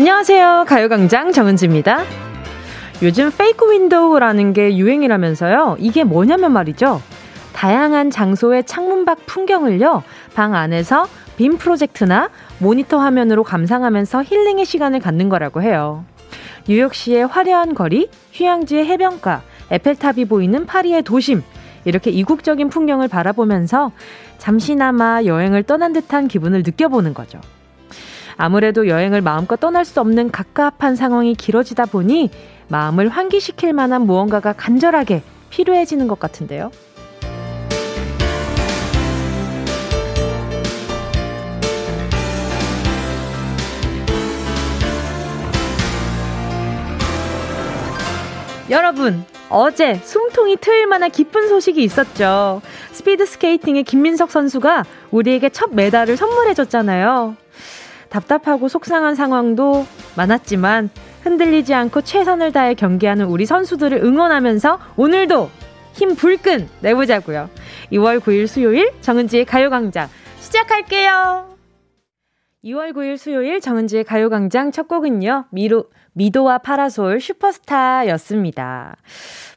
안녕하세요. 가요광장 정은지입니다. 요즘 fake window라는 게 유행이라면서요. 이게 뭐냐면 말이죠. 다양한 장소의 창문 밖 풍경을요, 방 안에서 빔 프로젝터나 모니터 화면으로 감상하면서 힐링의 시간을 갖는 거라고 해요. 뉴욕시의 화려한 거리, 휴양지의 해변가, 에펠탑이 보이는 파리의 도심, 이렇게 이국적인 풍경을 바라보면서 잠시나마 여행을 떠난 듯한 기분을 느껴보는 거죠. 아무래도 여행을 마음껏 떠날 수 없는 갑갑한 상황이 길어지다 보니 마음을 환기시킬 만한 무언가가 간절하게 필요해지는 것 같은데요. 여러분, 어제 숨통이 트일 만한 기쁜 소식이 있었죠. 스피드 스케이팅의 김민석 선수가 우리에게 첫 메달을 선물해줬잖아요. 답답하고 속상한 상황도 많았지만 흔들리지 않고 최선을 다해 경기하는 우리 선수들을 응원하면서 오늘도 힘 불끈 내보자고요. 2월 9일 수요일 정은지의 가요광장 시작할게요. 2월 9일 수요일 정은지의 가요광장 첫 곡은요. 미로, 미도와 파라솔 슈퍼스타였습니다.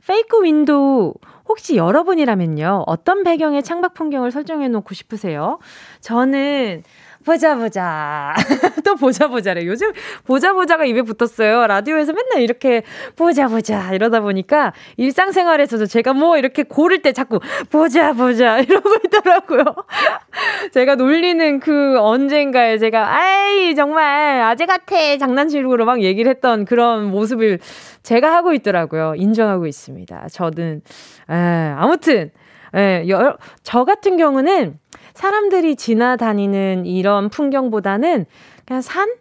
fake window 혹시 여러분이라면요. 어떤 배경의 창밖 풍경을 설정해 놓고 싶으세요? 저는 보자 보자. 또 보자 보자래. 요즘 보자 보자가 입에 붙었어요. 라디오에서 맨날 이렇게 보자 보자 이러다 보니까 일상생활에서도 제가 뭐 이렇게 고를 때 자꾸 보자 보자 이러고 있더라고요. 제가 놀리는 그 언젠가에 제가 아이 정말 아재 같아 장난식으로 막 얘기를 했던 그런 모습을 제가 하고 있더라고요. 인정하고 있습니다. 저는 에, 아무튼 예, 여, 저 같은 경우는 사람들이 지나다니는 이런 풍경보다는 그냥 산?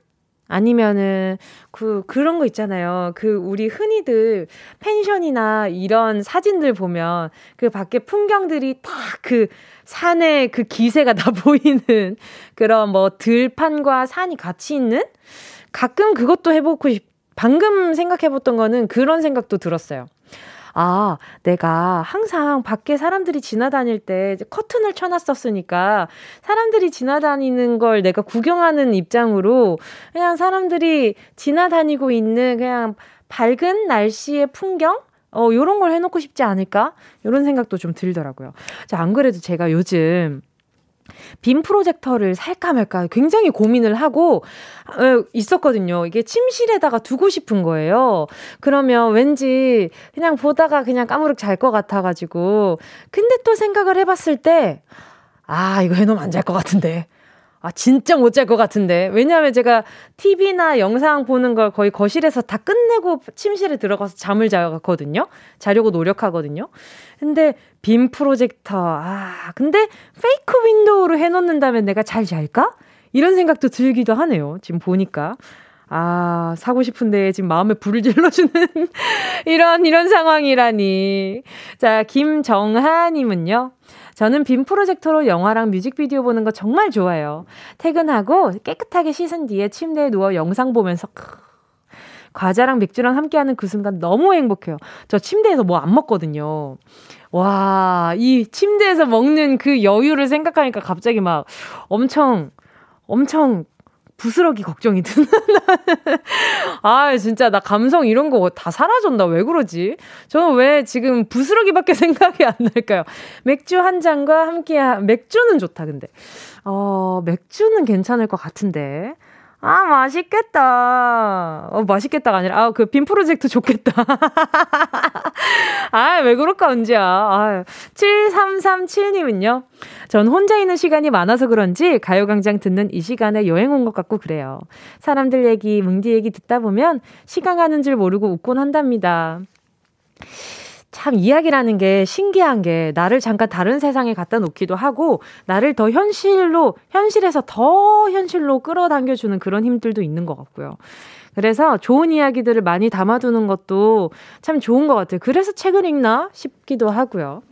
아니면은 그 그런 거 있잖아요. 그 우리 흔히들 펜션이나 이런 사진들 보면 그 밖에 풍경들이 딱 그 산의 그 기세가 다 보이는 그런 뭐 들판과 산이 같이 있는 가끔 그것도 해보고 싶 방금 생각해봤던 거는 그런 생각도 들었어요. 아, 내가 항상 밖에 사람들이 지나다닐 때 커튼을 쳐놨었으니까 사람들이 지나다니는 걸 내가 구경하는 입장으로 그냥 사람들이 지나다니고 있는 그냥 밝은 날씨의 풍경? 어, 요런 걸 해놓고 싶지 않을까? 요런 생각도 좀 들더라고요. 자, 안 그래도 제가 요즘 빔 프로젝터를 살까 말까 굉장히 고민을 하고 어, 있었거든요. 이게 침실에다가 두고 싶은 거예요. 그러면 왠지 그냥 보다가 그냥 까무룩 잘 것 같아가지고. 근데 또 생각을 해봤을 때, 아, 이거 해놓으면 안 잘 것 같은데. 아, 진짜 못 잘 것 같은데. 왜냐하면 제가 TV나 영상 보는 걸 거의 거실에서 다 끝내고 침실에 들어가서 잠을 자거든요. 자려고 노력하거든요. 근데 빔 프로젝터, 아, 근데 페이크 윈도우로 해놓는다면 내가 잘 잘까? 이런 생각도 들기도 하네요. 지금 보니까. 아, 사고 싶은데 지금 마음에 불을 질러주는 이런, 이런 상황이라니. 자, 김정하님은요. 저는 빔 프로젝터로 영화랑 뮤직비디오 보는 거 정말 좋아해요. 퇴근하고 깨끗하게 씻은 뒤에 침대에 누워 영상 보면서 과자랑 맥주랑 함께하는 그 순간 너무 행복해요. 저 침대에서 뭐 안 먹거든요. 와, 이 침대에서 먹는 그 여유를 생각하니까 갑자기 막 엄청, 엄청 부스러기 걱정이 드는. 아, 진짜 나 감성 이런 거 다 사라졌나? 왜 그러지? 저는 왜 지금 부스러기밖에 생각이 안 날까요? 맥주 한 잔과 함께, 맥주는 좋다, 근데. 어, 맥주는 괜찮을 것 같은데. 아, 맛있겠다. 어, 맛있겠다가 아니라, 아, 그 빔 프로젝트 좋겠다. 아, 왜 그럴까, 은지야. 아, 7337님은요. 전 혼자 있는 시간이 많아서 그런지 가요광장 듣는 이 시간에 여행 온 것 같고 그래요. 사람들 얘기, 뭉디 얘기 듣다 보면 시간 가는 줄 모르고 웃곤 한답니다. 참 이야기라는 게 신기한 게 나를 잠깐 다른 세상에 갖다 놓기도 하고 나를 더 현실로 현실에서 더 현실로 끌어당겨 주는 그런 힘들도 있는 것 같고요. 그래서 좋은 이야기들을 많이 담아두는 것도 참 좋은 것 같아요. 그래서 책을 읽나 싶기도 하고요.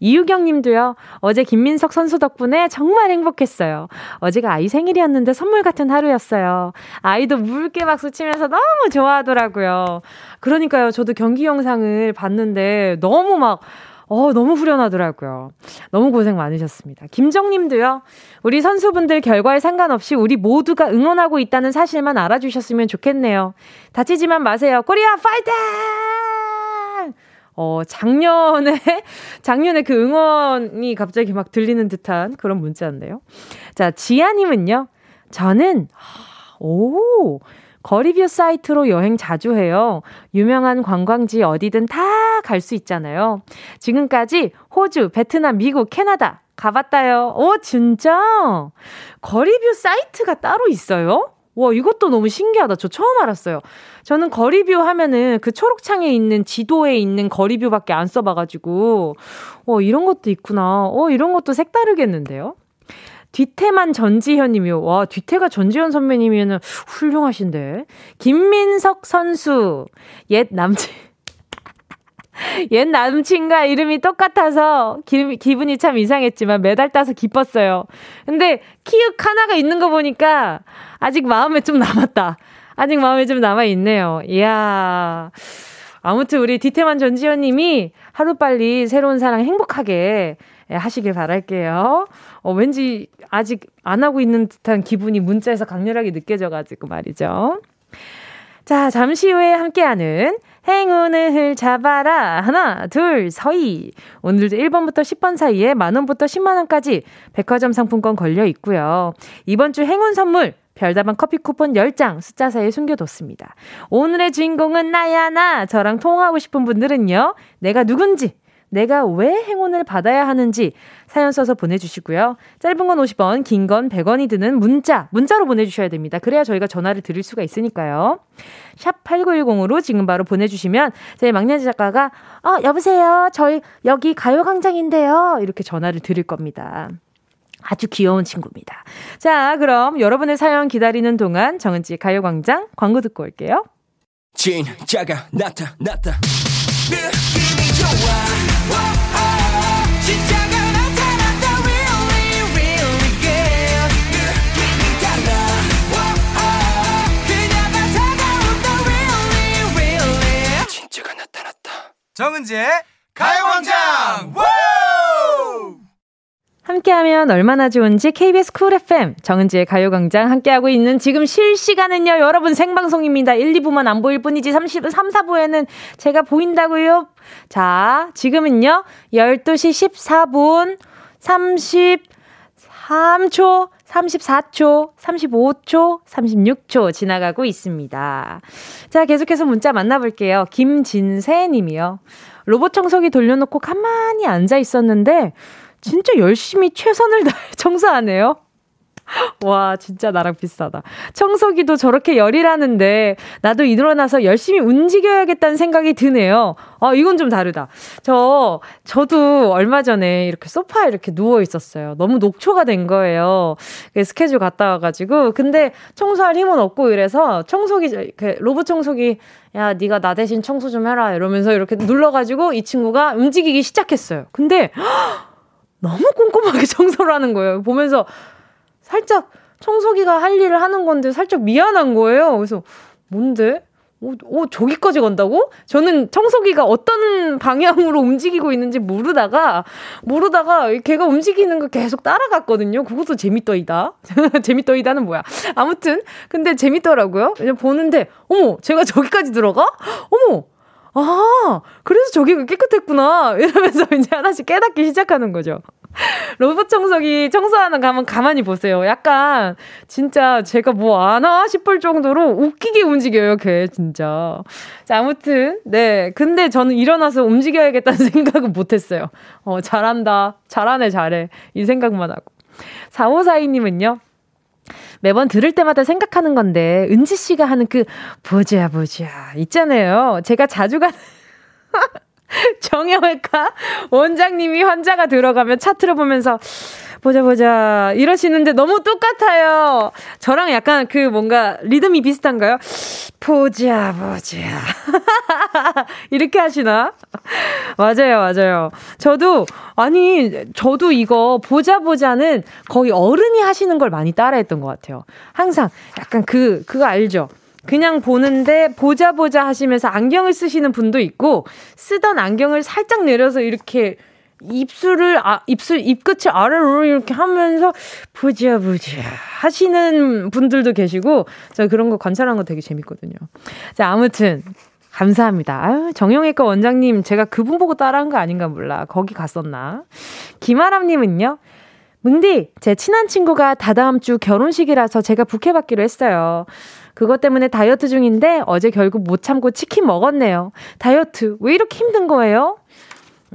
이유경 님도요, 어제 김민석 선수 덕분에 정말 행복했어요. 어제가 아이 생일이었는데 선물 같은 하루였어요. 아이도 물개 박수 치면서 너무 좋아하더라고요. 그러니까요, 저도 경기 영상을 봤는데 너무 막, 어, 너무 후련하더라고요. 너무 고생 많으셨습니다. 김정님도요, 우리 선수분들 결과에 상관없이 우리 모두가 응원하고 있다는 사실만 알아주셨으면 좋겠네요. 다치지만 마세요. 코리아 파이팅! 어, 작년에, 작년에 그 응원이 갑자기 막 들리는 듯한 그런 문자인데요. 자, 지아님은요, 저는, 오, 거리뷰 사이트로 여행 자주 해요. 유명한 관광지 어디든 다 갈 수 있잖아요. 지금까지 호주, 베트남, 미국, 캐나다 가봤다요. 오, 진짜? 거리뷰 사이트가 따로 있어요? 와, 이것도 너무 신기하다. 저 처음 알았어요. 저는 거리뷰 하면은 그 초록창에 있는 지도에 있는 거리뷰밖에 안 써봐가지고, 어, 이런 것도 있구나. 어, 이런 것도 색다르겠는데요? 뒤태만 전지현님이요. 와, 뒤태가 전지현 선배님이면 훌륭하신데. 김민석 선수. 옛 남친. 옛 남친과 이름이 똑같아서 기, 기분이 참 이상했지만 메달 따서 기뻤어요. 근데 키읔 하나가 있는 거 보니까 아직 마음에 좀 남았다. 아직 마음에 좀 남아있네요. 이야. 아무튼 우리 디테만 전지현 님이 하루빨리 새로운 사랑 행복하게 하시길 바랄게요. 어, 왠지 아직 안 하고 있는 듯한 기분이 문자에서 강렬하게 느껴져가지고 말이죠. 자, 잠시 후에 함께하는 행운을 잡아라. 하나, 둘, 서희. 오늘도 1번부터 10번 사이에 만원부터 10만원까지 백화점 상품권 걸려 있고요. 이번 주 행운 선물, 별다방 커피 쿠폰 10장 숫자 사이에 숨겨뒀습니다. 오늘의 주인공은 나야, 나. 저랑 통화하고 싶은 분들은요, 내가 누군지, 내가 왜 행운을 받아야 하는지 사연 써서 보내주시고요. 짧은 건 50원, 긴 건 100원이 드는 문자, 문자로 보내주셔야 됩니다. 그래야 저희가 전화를 드릴 수가 있으니까요. 샵 8910으로 지금 바로 보내주시면 저희 막내 작가가, 어, 여보세요. 저희 여기 가요광장인데요. 이렇게 전화를 드릴 겁니다. 아주 귀여운 친구입니다. 자, 그럼 여러분의 사연 기다리는 동안 정은지 가요광장 광고 듣고 올게요. 진짜가 나타났다. 느낌이 좋아. 정은지의 가요광장 함께하면 얼마나 좋은지 KBS 쿨 FM 정은지의 가요광장 함께하고 있는 지금 실시간은요 여러분 생방송입니다 1, 2부만 안 보일 뿐이지 30, 3, 4부에는 제가 보인다고요 자 지금은요 12시 14분 33초 34초, 35초, 36초 지나가고 있습니다. 자, 계속해서 문자 만나볼게요. 김진세 님이요. 로봇 청소기 돌려놓고 가만히 앉아 있었는데, 진짜 열심히 최선을 다해 청소하네요. 와, 진짜 나랑 비슷하다. 청소기도 저렇게 열이라는데, 나도 일어나서 열심히 움직여야겠다는 생각이 드네요. 아, 이건 좀 다르다. 저, 저도 얼마 전에 이렇게 소파에 이렇게 누워 있었어요. 너무 녹초가 된 거예요. 스케줄 갔다 와가지고. 근데 청소할 힘은 없고 이래서 청소기, 그 로봇 청소기, 야, 네가 나 대신 청소 좀 해라. 이러면서 이렇게 눌러가지고 이 친구가 움직이기 시작했어요. 근데, 너무 꼼꼼하게 청소를 하는 거예요. 보면서, 살짝 청소기가 할 일을 하는 건데 살짝 미안한 거예요. 그래서 뭔데? 오, 오, 저기까지 간다고? 저는 청소기가 어떤 방향으로 움직이고 있는지 모르다가, 모르다가 걔가 움직이는 거 계속 따라갔거든요. 그것도 재밌더이다. 재밌더이다는 뭐야. 아무튼, 근데 재밌더라고요. 보는데, 어머, 제가 저기까지 들어가? 어머, 아, 그래서 저기가 깨끗했구나. 이러면서 이제 하나씩 깨닫기 시작하는 거죠. 로봇 청소기 청소하는 가면 가만히 보세요. 약간 진짜 제가 뭐 아나 싶을 정도로 웃기게 움직여요, 걔 진짜. 자, 아무튼 네. 근데 저는 일어나서 움직여야겠다는 생각은 못 했어요. 어, 잘한다. 잘하네, 잘해. 이 생각만 하고. 4542님은요. 매번 들을 때마다 생각하는 건데 은지 씨가 하는 그 보자 보자 있잖아요. 제가 자주 가는 정형외과 원장님이 환자가 들어가면 차트를 보면서 보자 보자 이러시는데 너무 똑같아요. 저랑 약간 그 뭔가 리듬이 비슷한가요? 보자 보자 이렇게 하시나? 맞아요, 맞아요. 저도 아니 저도 이거 보자 보자는 거의 어른이 하시는 걸 많이 따라했던 것 같아요. 항상 약간 그 그거 알죠? 그냥 보는데 보자 보자 하시면서 안경을 쓰시는 분도 있고 쓰던 안경을 살짝 내려서 이렇게 입술을 아 입술 입끝을 아래로 이렇게 하면서 보자 하시는 분들도 계시고 저 그런 거 관찰하는 거 되게 재밌거든요. 자 아무튼 감사합니다. 아유, 정형외과 원장님, 제가 그분 보고 따라한 거 아닌가 몰라. 거기 갔었나? 김아람님은요, 뭉디, 제 친한 친구가 다다음 주 결혼식이라서 제가 부케 받기로 했어요. 그것 때문에 다이어트 중인데 어제 결국 못 참고 치킨 먹었네요. 다이어트, 왜 이렇게 힘든 거예요?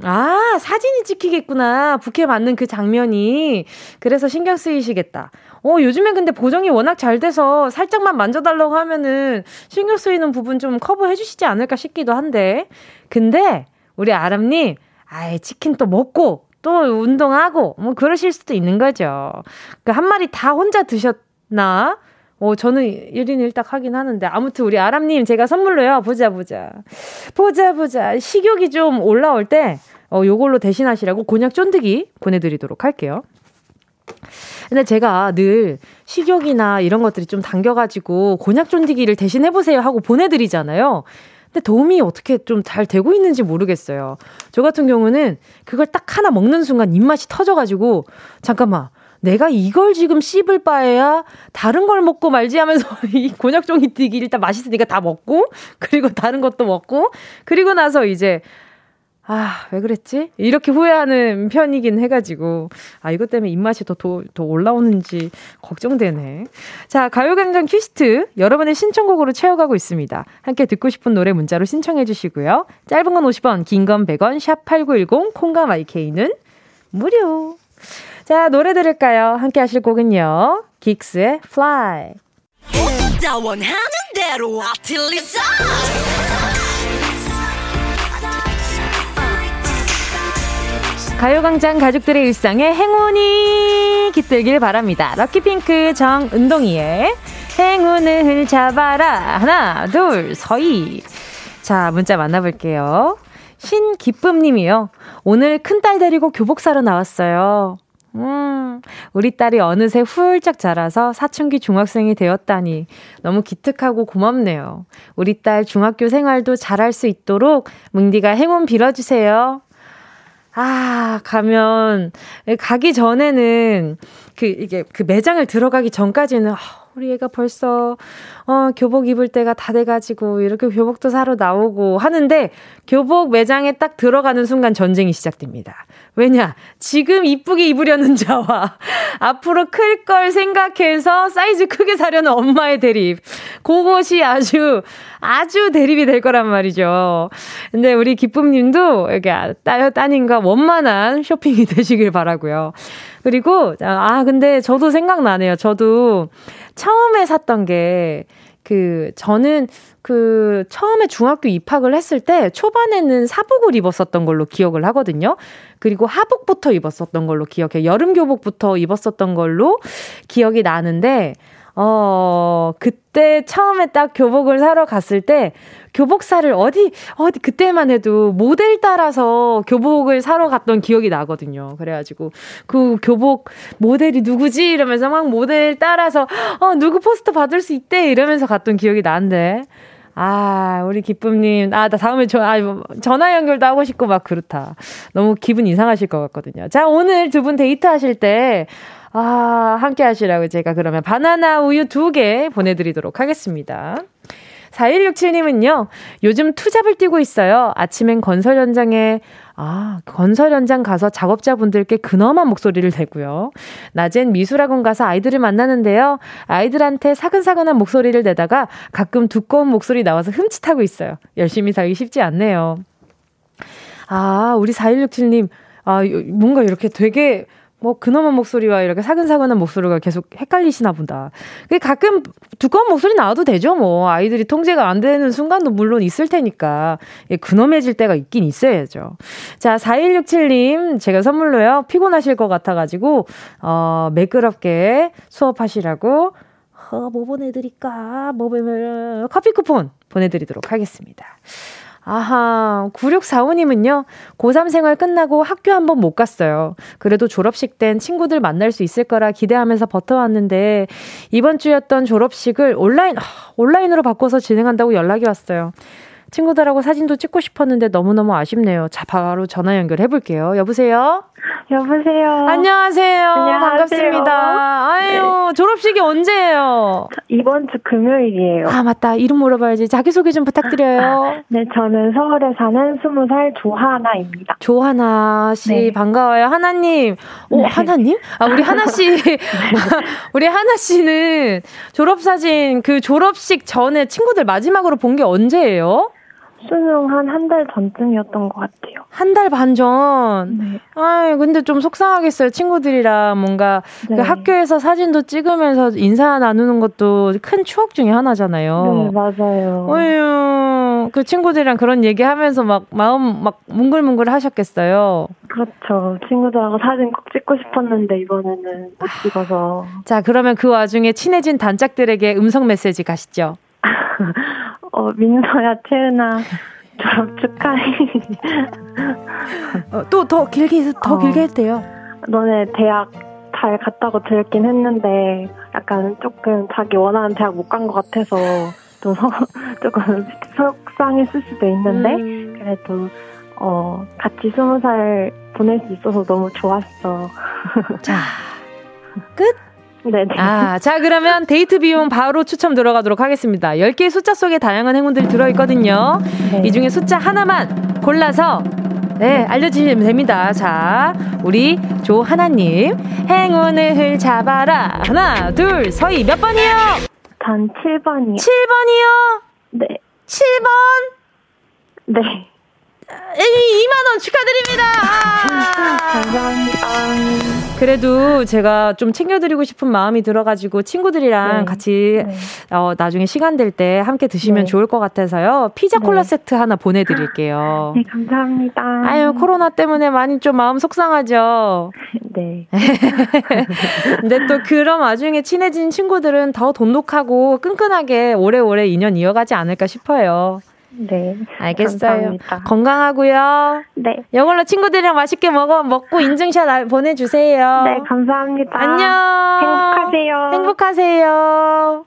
아, 사진이 찍히겠구나. 부케 맞는 그 장면이. 그래서 신경 쓰이시겠다. 어, 요즘엔 근데 보정이 워낙 잘 돼서 살짝만 만져달라고 하면은 신경 쓰이는 부분 좀 커버해 주시지 않을까 싶기도 한데. 근데, 우리 아람님, 아예 치킨 또 먹고, 또 운동하고, 뭐 그러실 수도 있는 거죠. 그 한 마리 다 혼자 드셨나? 어, 저는 1인 1닭 하긴 하는데. 아무튼 우리 아람님 제가 선물로요. 보자, 보자. 보자, 보자. 식욕이 좀 올라올 때, 어, 요걸로 대신하시라고 곤약 쫀득이 보내드리도록 할게요. 근데 제가 늘 식욕이나 이런 것들이 좀 당겨가지고 곤약 쫀디기를 대신해보세요 하고 보내드리잖아요. 근데 도움이 어떻게 좀 잘 되고 있는지 모르겠어요. 저 같은 경우는 그걸 딱 하나 먹는 순간 입맛이 터져가지고 잠깐만 내가 이걸 지금 씹을 바에야 다른 걸 먹고 말지 하면서 이 곤약종이 튀기 일단 맛있으니까 다 먹고 그리고 다른 것도 먹고 그리고 나서 이제 아, 왜 그랬지? 이렇게 후회하는 편이긴 해가지고, 아, 이것 때문에 입맛이 더, 더, 더 올라오는지 걱정되네. 자, 가요광장 퀴스트, 여러분의 신청곡으로 채워가고 있습니다. 함께 듣고 싶은 노래 문자로 신청해주시고요. 짧은 건 50원, 긴 건 100원, 샵8910, 콩과 마이케이는 무료. 자, 노래 들을까요? 함께 하실 곡은요. 긱스의 Fly. 가요광장 가족들의 일상에 행운이 깃들길 바랍니다. 럭키핑크 정은동이의 행운을 잡아라. 하나, 둘, 서희. 자, 문자 만나볼게요. 신기쁨님이요. 오늘 큰딸 데리고 교복 사러 나왔어요. 음, 우리 딸이 어느새 훌쩍 자라서 사춘기 중학생이 되었다니 너무 기특하고 고맙네요. 우리 딸 중학교 생활도 잘할 수 있도록 뭉디가 행운 빌어주세요. 아, 가면, 가기 전에는, 그, 이게, 그 매장을 들어가기 전까지는, 아, 우리 애가 벌써, 어, 교복 입을 때가 다 돼가지고, 이렇게 교복도 사러 나오고 하는데, 교복 매장에 딱 들어가는 순간 전쟁이 시작됩니다. 왜냐? 지금 이쁘게 입으려는 자와 앞으로 클 걸 생각해서 사이즈 크게 사려는 엄마의 대립. 그것이 아주, 아주 대립이 될 거란 말이죠. 근데 우리 기쁨 님도 이렇게 따, 따님과 원만한 쇼핑이 되시길 바라고요. 그리고, 아, 근데 저도 생각나네요. 저도 처음에 샀던 게, 그, 저는 그, 처음에 중학교 입학을 했을 때 초반에는 사복을 입었었던 걸로 기억을 하거든요. 그리고 하복부터 입었었던 걸로 기억해요. 여름 교복부터 입었었던 걸로 기억이 나는데, 어, 그때 처음에 딱 교복을 사러 갔을 때 교복사를 어디, 어디, 그때만 해도 모델 따라서 교복을 사러 갔던 기억이 나거든요. 그래가지고 그 교복 모델이 누구지? 이러면서 막 모델 따라서 어, 누구 포스터 받을 수 있대? 이러면서 갔던 기억이 나는데. 아, 우리 기쁨님. 아, 나 다음에 저, 아, 뭐, 전화 연결도 하고 싶고 막 그렇다. 너무 기분 이상하실 것 같거든요. 자, 오늘 두 분 데이트 하실 때, 아, 함께 하시라고 제가 그러면 바나나 우유 두 개 보내드리도록 하겠습니다. 4167님은요, 요즘 투잡을 뛰고 있어요. 아침엔 건설 현장에, 아, 건설 현장 가서 작업자분들께 근엄한 목소리를 내고요. 낮엔 미술학원 가서 아이들을 만나는데요. 아이들한테 사근사근한 목소리를 내다가 가끔 두꺼운 목소리 나와서 흠칫하고 있어요. 열심히 살기 쉽지 않네요. 아, 우리 4167님, 아, 뭔가 이렇게 되게 뭐 근엄한 목소리와 이렇게 사근사근한 목소리가 계속 헷갈리시나 보다. 그 가끔 두꺼운 목소리 나와도 되죠. 뭐 아이들이 통제가 안 되는 순간도 물론 있을 테니까 예, 근엄해질 때가 있긴 있어야죠. 자 4167님 제가 선물로요 피곤하실 것 같아가지고 어 매끄럽게 수업하시라고 어, 뭐 보내드릴까? 뭐, 뭐, 뭐 커피 쿠폰 보내드리도록 하겠습니다. 아하, 9645님은요, 고3 생활 끝나고 학교 한번 못 갔어요. 그래도 졸업식 땐 친구들 만날 수 있을 거라 기대하면서 버텨왔는데, 이번 주였던 졸업식을 온라인, 온라인으로 바꿔서 진행한다고 연락이 왔어요. 친구들하고 사진도 찍고 싶었는데 너무너무 아쉽네요. 자, 바로 전화 연결해 볼게요. 여보세요? 여보세요? 안녕하세요. 안녕하세요. 반갑습니다. 아유, 네. 졸업식이 언제예요? 이번 주 금요일이에요. 아, 맞다. 이름 물어봐야지. 자기소개 좀 부탁드려요. 네, 저는 서울에 사는 20살 조하나입니다. 조하나 씨, 네. 반가워요. 하나님. 오, 네. 하나님? 아, 우리 하나씨. 네. 우리 하나 씨는 졸업사진, 그 졸업식 전에 친구들 마지막으로 본 게 언제예요? 수능 한 한 달 전쯤이었던 것 같아요. 한 달 반 전? 네. 아 근데 좀 속상하겠어요. 친구들이랑 뭔가 그 네. 그 학교에서 사진도 찍으면서 인사 나누는 것도 큰 추억 중에 하나잖아요. 네, 맞아요. 어휴, 그 친구들이랑 그런 얘기 하면서 막 마음 막 뭉글뭉글 하셨겠어요. 그렇죠. 친구들하고 사진 꼭 찍고 싶었는데 이번에는 못 찍어서. 자, 그러면 그 와중에 친해진 단짝들에게 음성 메시지 가시죠. 어, 민서야, 채은아, 졸업 축하해. 어, 또더 길게, 더 어, 길게 했대요. 너네 대학 잘 갔다고 들었긴 했는데, 약간 조금 자기 원하는 대학 못 간 것 같아서, 좀 서, 조금 속상했을 수도 있는데, 음. 그래도, 어, 같이 스무 살 보낼 수 있어서 너무 좋았어. 자, 끝! 네. 아, 자, 그러면 데이트 비용 바로 추첨 들어가도록 하겠습니다. 10개의 숫자 속에 다양한 행운들이 들어있거든요. 네. 이 중에 숫자 하나만 골라서 네, 알려주시면 됩니다. 자, 우리 조하나님. 행운을 잡아라. 하나, 둘, 서희 몇 번이요? 단 7번이요. 7번이요? 네. 7번? 네. 2만원 축하드립니다! 감사합니다. 그래도 제가 좀 챙겨드리고 싶은 마음이 들어가지고 친구들이랑 네. 같이 네. 어, 나중에 시간 될 때 함께 드시면 네. 좋을 것 같아서요. 피자 네. 콜라 세트 하나 보내드릴게요. 네, 감사합니다. 아유, 코로나 때문에 많이 좀 마음 속상하죠? 네. 근데 또 그런 와중에 친해진 친구들은 더 돈독하고 끈끈하게 오래오래 인연 이어가지 않을까 싶어요. 네. 알겠어요. 감사합니다. 건강하고요. 네. 이걸로 친구들이랑 맛있게 먹어 먹고 인증샷 보내주세요. 네, 감사합니다. 안녕. 행복하세요. 행복하세요.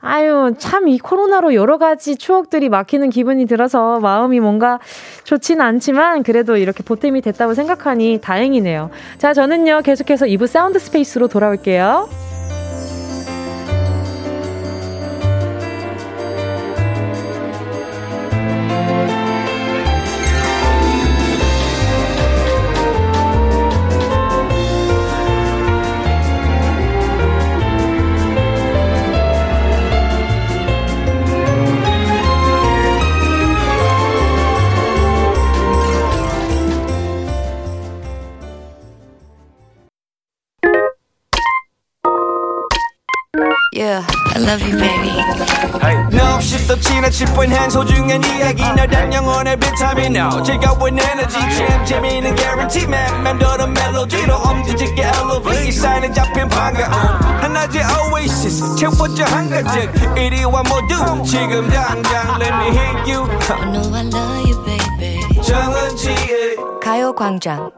아유, 참, 이 코로나로 여러 가지 추억들이 막히는 기분이 들어서 마음이 뭔가 좋지는 않지만 그래도 이렇게 보탬이 됐다고 생각하니 다행이네요. 자, 저는요, 계속해서 2부 사운드 스페이스로 돌아올게요. Yeah, I love you, baby. No, 없이 또 지나칠 뻔한 소중한 이야기. 너란 영혼의 비타민. No 즐거운 에너지. 참 재미있는 guarantee man. 맘대로 멜로디로 엄지짓게 elevate. 사인에 잡힌 반가움 하나의 oasis. 채워져 한가득 이리와 모두 지금 당장 let me hit you. I know I love you, baby. 정은지의 가요광장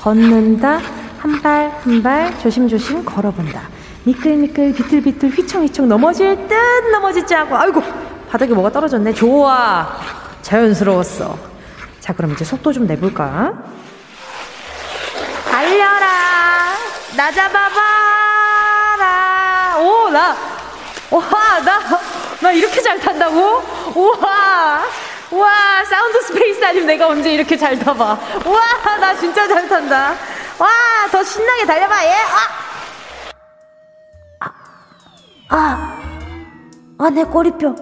걷는다. 한 발, 한 발, 조심조심 걸어본다. 미끌미끌, 비틀비틀, 휘청휘청 넘어질 듯 넘어지지 않고, 아이고, 바닥에 뭐가 떨어졌네. 좋아. 자연스러웠어. 자, 그럼 이제 속도 좀 내볼까? 달려라. 나 잡아봐라. 오, 나, 와, 나, 나 이렇게 잘 탄다고? 우와. 와, 사운드 스페이스 아니면 내가 언제 이렇게 잘 타봐. 와, 나 진짜 잘 탄다. 와, 더 신나게 달려봐, 얘. 아, 아, 아, 내 꼬리뼈.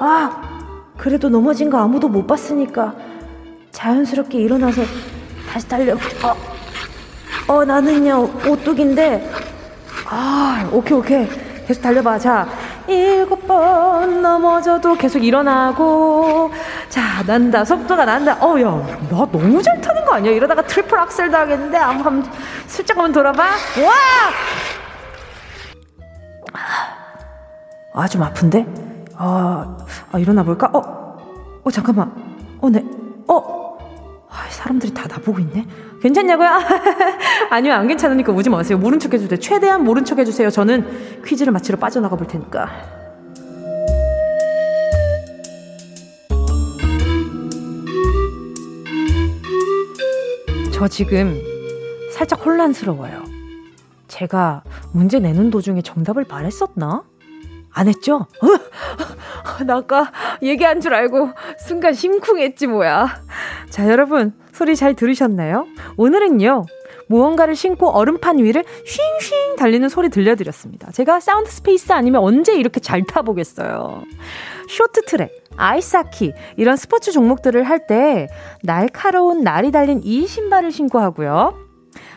아, 그래도 넘어진 거 아무도 못 봤으니까 자연스럽게 일어나서 다시 달려. 어, 어 나는요, 오뚝인데. 아, 오케이, 오케이. 계속 달려봐. 자, 일곱 번 넘어져도 계속 일어나고 자 난다 속도가 난다 어 야 나 너무 잘 타는 거 아니야 이러다가 트리플 악셀도 하겠는데 한번 슬쩍 한번 돌아봐 와 아, 좀 아픈데? 아, 아 일어나 볼까? 어, 어, 잠깐만. 어, 네. 어, 아, 사람들이 다 나보고 있네? 괜찮냐고요? 아니요, 안 괜찮으니까 오지 마세요. 모른 척 해주세요. 최대한 모른 척 해주세요. 저는 퀴즈를 마치러 빠져나가 볼 테니까. 저 지금 살짝 혼란스러워요. 제가 문제 내는 도중에 정답을 말했었나? 안 했죠? 나 아까 얘기한 줄 알고 순간 심쿵했지 뭐야. 자, 여러분 소리 잘 들으셨나요? 오늘은요. 무언가를 신고 얼음판 위를 쉥쉥 달리는 소리 들려드렸습니다. 제가 사운드 스페이스 아니면 언제 이렇게 잘 타보겠어요. 쇼트 트랙, 아이스하키 이런 스포츠 종목들을 할 때 날카로운 날이 달린 이 신발을 신고 하고요.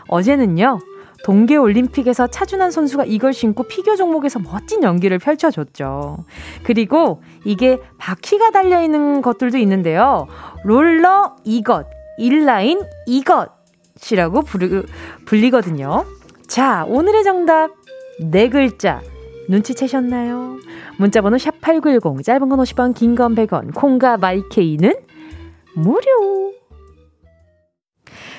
어제는요. 동계올림픽에서 차준환 선수가 이걸 신고 피겨 종목에서 멋진 연기를 펼쳐줬죠. 그리고 이게 바퀴가 달려있는 것들도 있는데요. 롤러 이것, 인라인 이것이라고 부르, 불리거든요. 자, 오늘의 정답 네 글자 눈치채셨나요? 문자번호 샵8910 짧은 건 50원 긴 건 100원 콩과 마이케이는 무료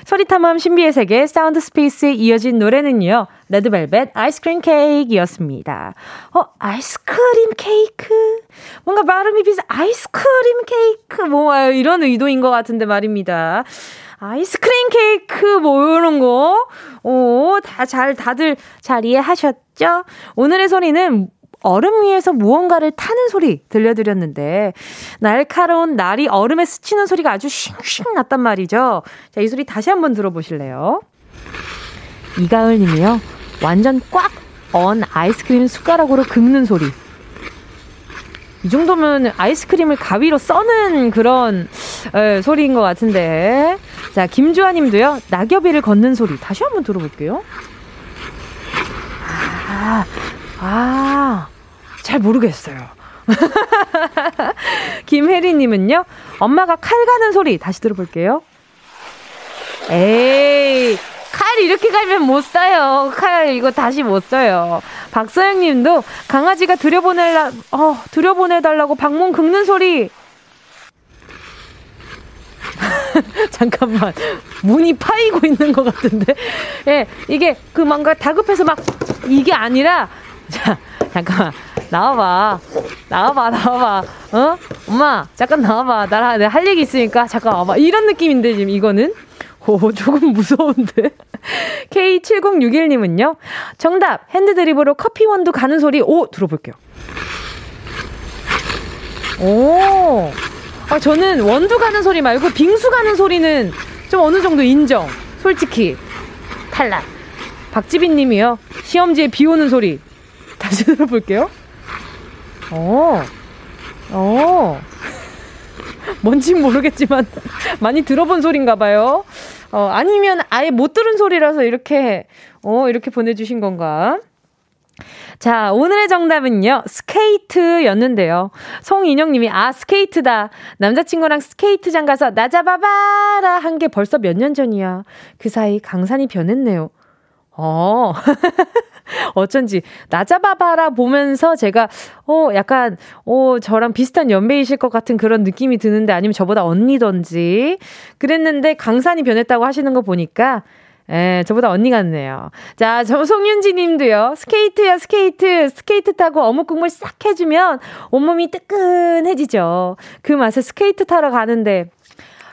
소리탐험 신비의 세계 사운드 스페이스에 이어진 노래는요. 레드벨벳 아이스크림 케이크였습니다. 어, 아이스크림 케이크? 뭔가 발음이 비슷, 아이스크림 케이크? 뭐, 이런 의도인 것 같은데 말입니다. 아이스크림 케이크, 뭐, 이런 거. 오, 다 잘, 다들 잘 이해하셨죠? 오늘의 소리는 얼음 위에서 무언가를 타는 소리 들려드렸는데 날카로운 날이 얼음에 스치는 소리가 아주 쉥쉥 났단 말이죠. 자, 이 소리 다시 한번 들어보실래요? 이가을 님이요. 완전 꽉 언 아이스크림 숟가락으로 긁는 소리. 이 정도면 아이스크림을 가위로 써는 그런 에, 소리인 것 같은데. 자, 김주아 님도요. 낙엽이를 걷는 소리. 다시 한번 들어볼게요. 아, 아, 잘 모르겠어요. 김혜리님은요, 엄마가 칼 가는 소리 다시 들어볼게요. 에이, 칼 이렇게 갈면 못 써요. 칼 이거 다시 못 써요. 박서영 님도 강아지가 들여보내라, 어, 들여보내달라고 방문 긁는 소리. 잠깐만. 문이 파이고 있는 것 같은데. 예, 이게 그 뭔가 다급해서 막 이게 아니라 자, 잠깐만. 나와봐. 나와봐, 나와봐. 어? 엄마, 잠깐 나와봐. 나랑 내가 할 얘기 있으니까 잠깐 와봐. 이런 느낌인데, 지금 이거는? 오, 조금 무서운데? K7061님은요? 정답! 핸드드립으로 커피 원두 가는 소리, 오! 들어볼게요. 오! 아, 저는 원두 가는 소리 말고 빙수 가는 소리는 좀 어느 정도 인정. 솔직히. 탈락. 박지빈 님이요. 시험지에 비 오는 소리. 다시 들어볼게요. 어, 어. 뭔진 모르겠지만 많이 들어본 소린가 봐요. 어, 아니면 아예 못 들은 소리라서 이렇게, 어, 이렇게 보내주신 건가? 자, 오늘의 정답은요, 스케이트였는데요. 송인영 님이, 아, 스케이트다. 남자친구랑 스케이트장 가서 나 잡아봐라 한 게 벌써 몇 년 전이야. 그 사이 강산이 변했네요. 어. 어쩐지 나 잡아봐라 보면서 제가 어 약간 어 저랑 비슷한 연배이실 것 같은 그런 느낌이 드는데 아니면 저보다 언니던지 그랬는데 강산이 변했다고 하시는 거 보니까 예, 저보다 언니 같네요. 자, 저 송윤지 님도요. 스케이트야, 스케이트. 스케이트 타고 어묵 국물 싹 해주면 온몸이 뜨끈해지죠. 그 맛에 스케이트 타러 가는데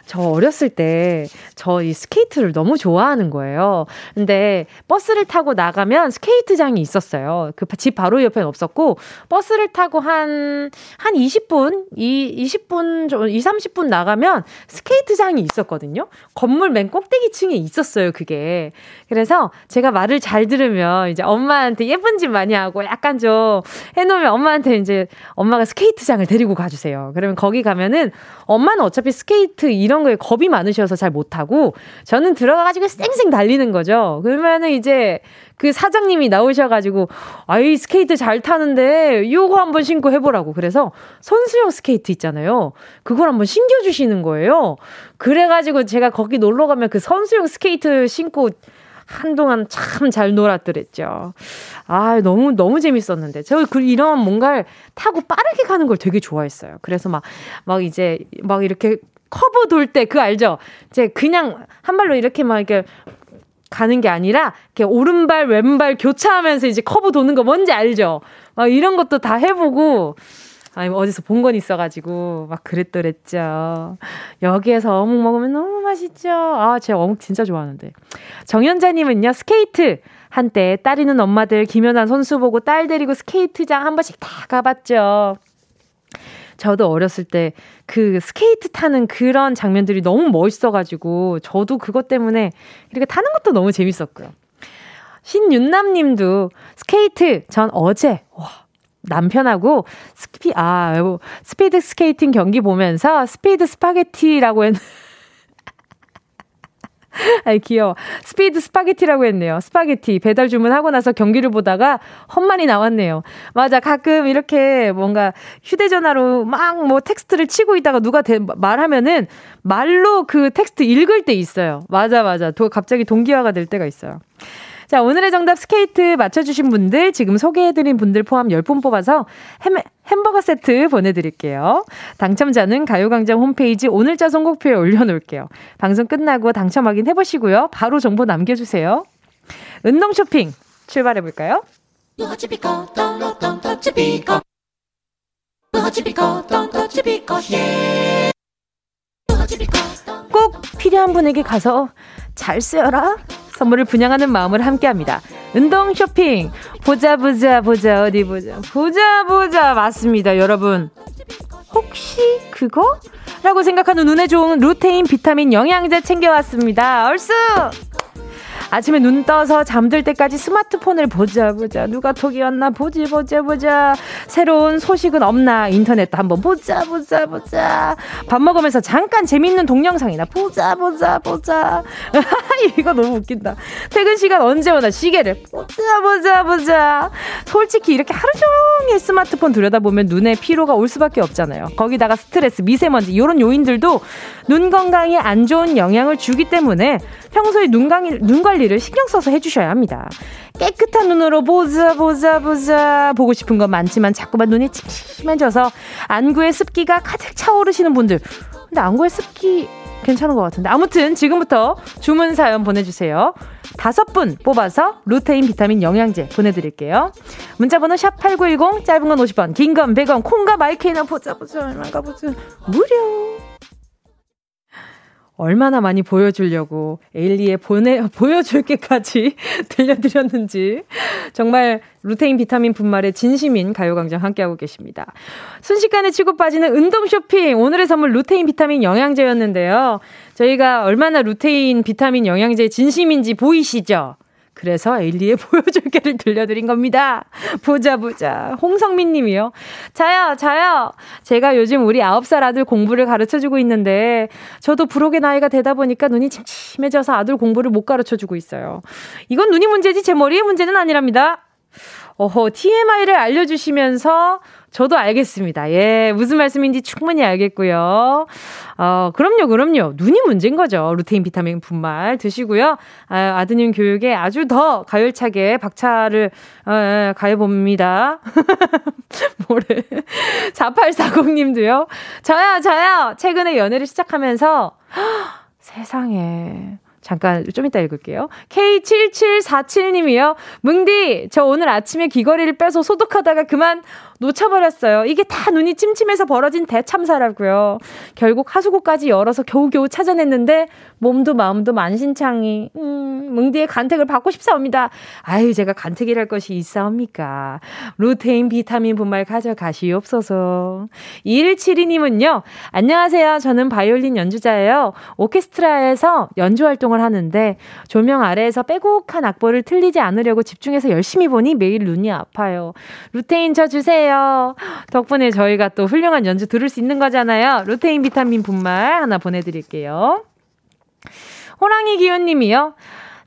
저 어렸을 때 저 이 스케이트를 너무 좋아하는 거예요. 근데 버스를 타고 나가면 스케이트장이 있었어요. 그 집 바로 옆에는 없었고 버스를 타고 한 한 20분, 이 20분, 2, 30분 나가면 스케이트장이 있었거든요. 건물 맨 꼭대기 층에 있었어요, 그게. 그래서 제가 말을 잘 들으면 이제 엄마한테 예쁜 짓 많이 하고 약간 좀 해놓으면 엄마한테 이제 엄마가 스케이트장을 데리고 가주세요. 그러면 거기 가면은 엄마는 어차피 스케이트 이런 거에 겁이 많으셔서 잘 못하고 저는 들어가가지고 쌩쌩 달리는 거죠. 그러면은 이제 그 사장님이 나오셔가지고 아이 스케이트 잘 타는데 요거 한번 신고 해보라고 그래서 선수용 스케이트 있잖아요 그걸 한번 신겨주시는 거예요 그래가지고 제가 거기 놀러 가면 그 선수용 스케이트 신고 한동안 참 잘 놀았더랬죠. 아, 너무, 너무 재밌었는데. 저 그, 이런 뭔가를 타고 빠르게 가는 걸 되게 좋아했어요. 그래서 막, 막 이제, 막 이렇게 커브 돌 때 그 알죠? 이제 그냥 한 발로 이렇게 막 이렇게 가는 게 아니라 이렇게 오른발 왼발 교차하면서 이제 커브 도는 거 뭔지 알죠? 막 이런 것도 다 해보고 아니 어디서 본 건 있어가지고 막 그랬더랬죠. 여기에서 어묵 먹으면 너무 맛있죠. 아 제가 어묵 진짜 좋아하는데. 정연자님은요 스케이트 한때 딸 있는 엄마들 김연아 선수 보고 딸 데리고 스케이트장 한 번씩 다 가봤죠. 저도 어렸을 때 그 스케이트 타는 그런 장면들이 너무 멋있어가지고 저도 그것 때문에 이렇게 타는 것도 너무 재밌었고요. 신윤남 님도 스케이트 전 어제, 와, 남편하고 스피, 아, 스피드 스케이팅 경기 보면서 스피드 스파게티라고 했, 아이, 귀여워. 스피드 스파게티라고 했네요. 스파게티. 배달 주문하고 나서 경기를 보다가 헛말이 나왔네요. 맞아. 가끔 이렇게 뭔가 휴대전화로 막 뭐 텍스트를 치고 있다가 누가 대, 말하면은 말로 그 텍스트 읽을 때 있어요. 맞아, 맞아. 또 갑자기 동기화가 될 때가 있어요. 자, 오늘의 정답 스케이트 맞춰주신 분들, 지금 소개해드린 분들 포함 10분 뽑아서 햄, 햄버거 세트 보내드릴게요. 당첨자는 가요광장 홈페이지 오늘자 선곡표에 올려놓을게요. 방송 끝나고 당첨 확인해보시고요. 바로 정보 남겨주세요. 운동 쇼핑 출발해볼까요? 꼭 필요한 분에게 가서 잘 쓰여라. 선물을 분양하는 마음을 함께합니다. 운동 쇼핑. 보자 보자 보자. 어디 보자. 보자 보자. 맞습니다 여러분. 혹시 그거? 라고 생각하는 눈에 좋은 루테인 비타민 영양제 챙겨왔습니다. 얼쑤 아침에 눈 떠서 잠들 때까지 스마트폰을 보자 보자. 누가 톡이 왔나? 보지 보자 보자. 새로운 소식은 없나? 인터넷도 한번 보자 보자 보자. 밥 먹으면서 잠깐 재밌는 동영상이나 보자 보자 보자. 이거 너무 웃긴다. 퇴근 시간 언제 오나? 시계를 보자 보자 보자. 솔직히 이렇게 하루 종일 스마트폰 들여다보면 눈에 피로가 올 수밖에 없잖아요. 거기다가 스트레스 미세먼지 이런 요인들도 눈 건강에 안 좋은 영향을 주기 때문에 평소에 눈, 관리, 눈 관리 를 신경 써서 해주셔야 합니다. 깨끗한 눈으로 보자, 보자, 보자. 보고 싶은 건 많지만 자꾸만 눈이 침침해져서 안구에 습기가 가득 차오르시는 분들. 근데 안구에 습기 괜찮은 것 같은데. 아무튼 지금부터 주문 사연 보내주세요. 다섯 분 뽑아서 루테인 비타민 영양제 보내드릴게요. 문자번호 샵 8910 짧은 건 50원, 긴 건 100원, 콩과 마이크이나 보자, 보자, 얼마가 보자. 무료. 얼마나 많이 보여주려고 에일리에 보내, 보여줄게까지 들려드렸는지. 정말 루테인 비타민 분말의 진심인 가요광장 함께하고 계십니다. 순식간에 치고 빠지는 운동 쇼핑. 오늘의 선물 루테인 비타민 영양제였는데요. 저희가 얼마나 루테인 비타민 영양제 진심인지 보이시죠? 그래서 에일리의 보여줄게를 들려드린 겁니다. 보자, 보자. 홍성민 님이요. 자요, 자요. 제가 요즘 우리 9살 아들 공부를 가르쳐 주고 있는데, 저도 부록의 나이가 되다 보니까 눈이 침침해져서 아들 공부를 못 가르쳐 주고 있어요. 이건 눈이 문제지 제 머리의 문제는 아니랍니다. 어허, TMI를 알려주시면서 저도 알겠습니다. 예, 무슨 말씀인지 충분히 알겠고요. 어, 그럼요, 그럼요. 눈이 문제인 거죠. 루테인 비타민 분말 드시고요. 아, 아드님 교육에 아주 더 가열차게 박차를 어, 어 가해봅니다. 뭐래. 4840님도요. 저요, 저요. 최근에 연애를 시작하면서 세상에. 잠깐 좀 이따 읽을게요. K7747님이요. 뭉디, 저 오늘 아침에 귀걸이를 빼서 소독하다가 그만 놓쳐버렸어요. 이게 다 눈이 찜찜해서 벌어진 대참사라고요. 결국 하수구까지 열어서 겨우겨우 찾아냈는데 몸도 마음도 만신창이 음, 뭉디의 간택을 받고 싶사옵니다. 아유 제가 간택이랄 것이 있사옵니까. 루테인 비타민 분말 가져가시옵소서. 2172님은요. 안녕하세요. 저는 바이올린 연주자예요. 오케스트라에서 연주 활동을 하는데 조명 아래에서 빼곡한 악보를 틀리지 않으려고 집중해서 열심히 보니 매일 눈이 아파요. 루테인 저 주세요. 덕분에 저희가 또 훌륭한 연주 들을 수 있는 거잖아요. 루테인 비타민 분말 하나 보내드릴게요. 호랑이 기훈님이요.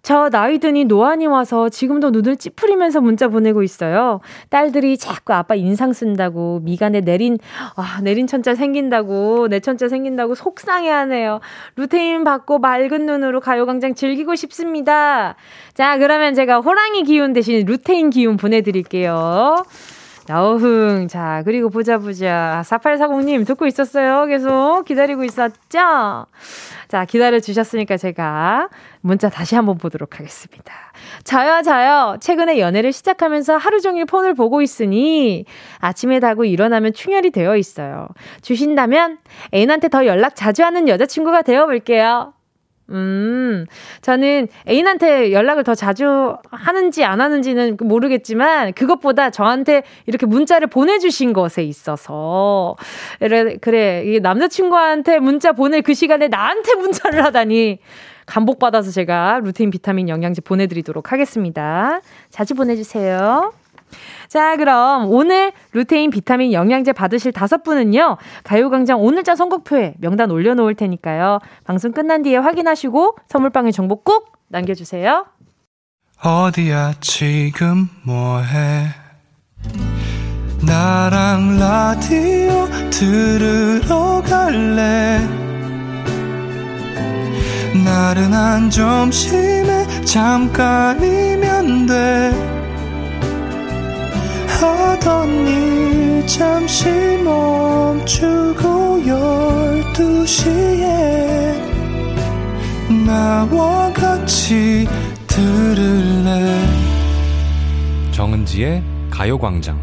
저 나이 드니 노안이 와서 지금도 눈을 찌푸리면서 문자 보내고 있어요. 딸들이 자꾸 아빠 인상 쓴다고 미간에 내린 아, 내린 천자 생긴다고 내 천자 생긴다고 속상해 하네요. 루테인 받고 맑은 눈으로 가요광장 즐기고 싶습니다. 자, 그러면 제가 호랑이 기운 대신 루테인 기운 보내드릴게요. 나우흥. 자, 그리고 보자, 보자. 4840님, 듣고 있었어요? 계속 기다리고 있었죠? 자, 기다려 주셨으니까 제가 문자 다시 한번 보도록 하겠습니다. 저요, 저요. 최근에 연애를 시작하면서 하루 종일 폰을 보고 있으니 아침에 자고 일어나면 충혈이 되어 있어요. 주신다면 애인한테 더 연락 자주 하는 여자친구가 되어 볼게요. 음, 저는 애인한테 연락을 더 자주 하는지 안 하는지는 모르겠지만, 그것보다 저한테 이렇게 문자를 보내주신 것에 있어서, 그래, 그래, 이게 남자친구한테 문자 보낼 그 시간에 나한테 문자를 하다니, 감복 받아서 제가 루테인 비타민 영양제 보내드리도록 하겠습니다. 자주 보내주세요. 자, 그럼 오늘 루테인 비타민 영양제 받으실 다섯 분은요, 가요광장 오늘자 선곡표에 명단 올려놓을 테니까요. 방송 끝난 뒤에 확인하시고 선물방에 정보 꼭 남겨주세요. 어디야, 지금 뭐해? 나랑 라디오 들으러 갈래? 나른한 점심에 잠깐이면 돼. 하던 일 잠시 멈추고 열두 시에 나와 같이 들을래 정은지의 가요광장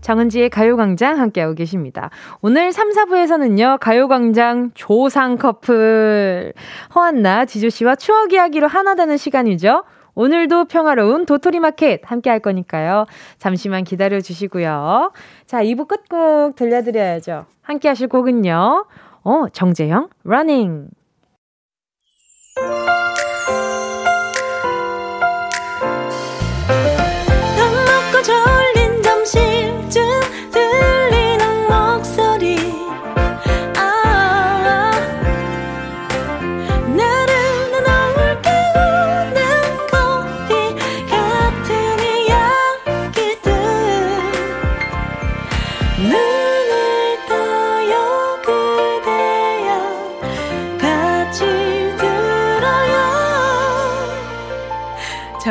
정은지의 가요광장 함께하고 계십니다. 오늘 3, 4부에서는요, 가요광장 조상 커플. 허한나, 지조씨와 추억 이야기로 하나 되는 시간이죠. 오늘도 평화로운 도토리 마켓 함께 할 거니까요. 잠시만 기다려 주시고요. 자, 2부 끝곡 들려드려야죠. 함께 하실 곡은요. 어, 정재영, running.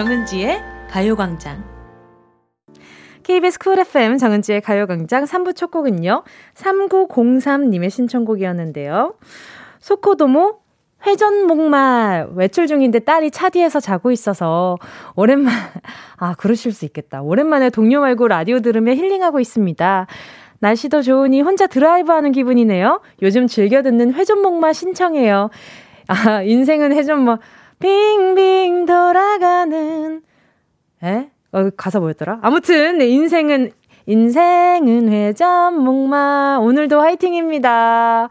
정은지의 가요광장. KBS 쿨 FM 정은지의 가요광장 3부 첫 곡은요. 3903님의 신청곡이었는데요. 소코도모 회전목마 외출 중인데 딸이 차 뒤에서 자고 있어서 오랜만 아 그러실 수 있겠다. 오랜만에 동요 말고 라디오 들으며 힐링하고 있습니다. 날씨도 좋으니 혼자 드라이브하는 기분이네요. 요즘 즐겨 듣는 회전목마 신청해요. 아 인생은 회전목 빙빙 돌아가는 에? 어, 가사 뭐였더라? 아무튼 네, 인생은 인생은 회전 목마 오늘도 화이팅입니다.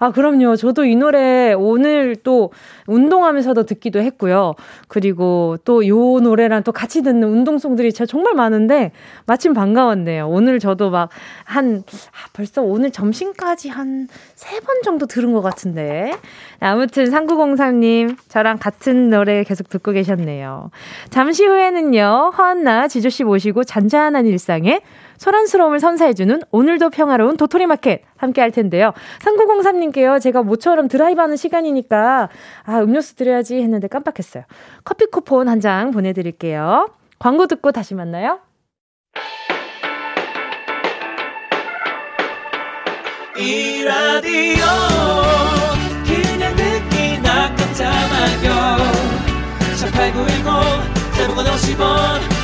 아 그럼요. 저도 이 노래 오늘 또 운동하면서도 듣기도 했고요. 그리고 또 요 노래랑 또 같이 듣는 운동송들이 진짜 정말 많은데 마침 반가웠네요. 오늘 저도 막 한 아, 벌써 오늘 점심까지 한 세 번 정도 들은 것 같은데. 아무튼 3903님 저랑 같은 노래 계속 듣고 계셨네요. 잠시 후에는요. 허한나 지조씨 모시고 잔잔한 일상에 소란스러움을 선사해주는 오늘도 평화로운 도토리 마켓 함께 할 텐데요. 3903님께요. 제가 모처럼 드라이브하는 시간이니까 아 음료수 드려야지 했는데 깜빡했어요. 커피 쿠폰 한 장 보내드릴게요. 광고 듣고 다시 만나요. 이 라디오 그냥 듣기나 깜짝마요 18910 대목원 50원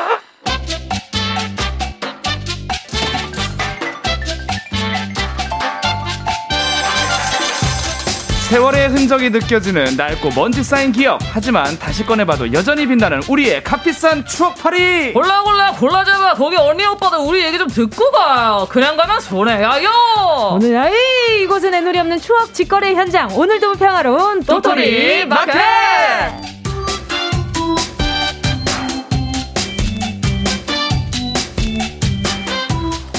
세월의 흔적이 느껴지는 낡고 먼지 쌓인 기억. 하지만 다시 꺼내봐도 여전히 빛나는 우리의 값비싼 추억팔이. 골라 골라 골라 잡아. 거기 언니 오빠들 우리 얘기 좀 듣고 가요. 그냥 가면 손해야요. 오늘 아이. 이곳은 애누리 없는 추억 직거래 현장. 오늘도 평화로운 도토리 마켓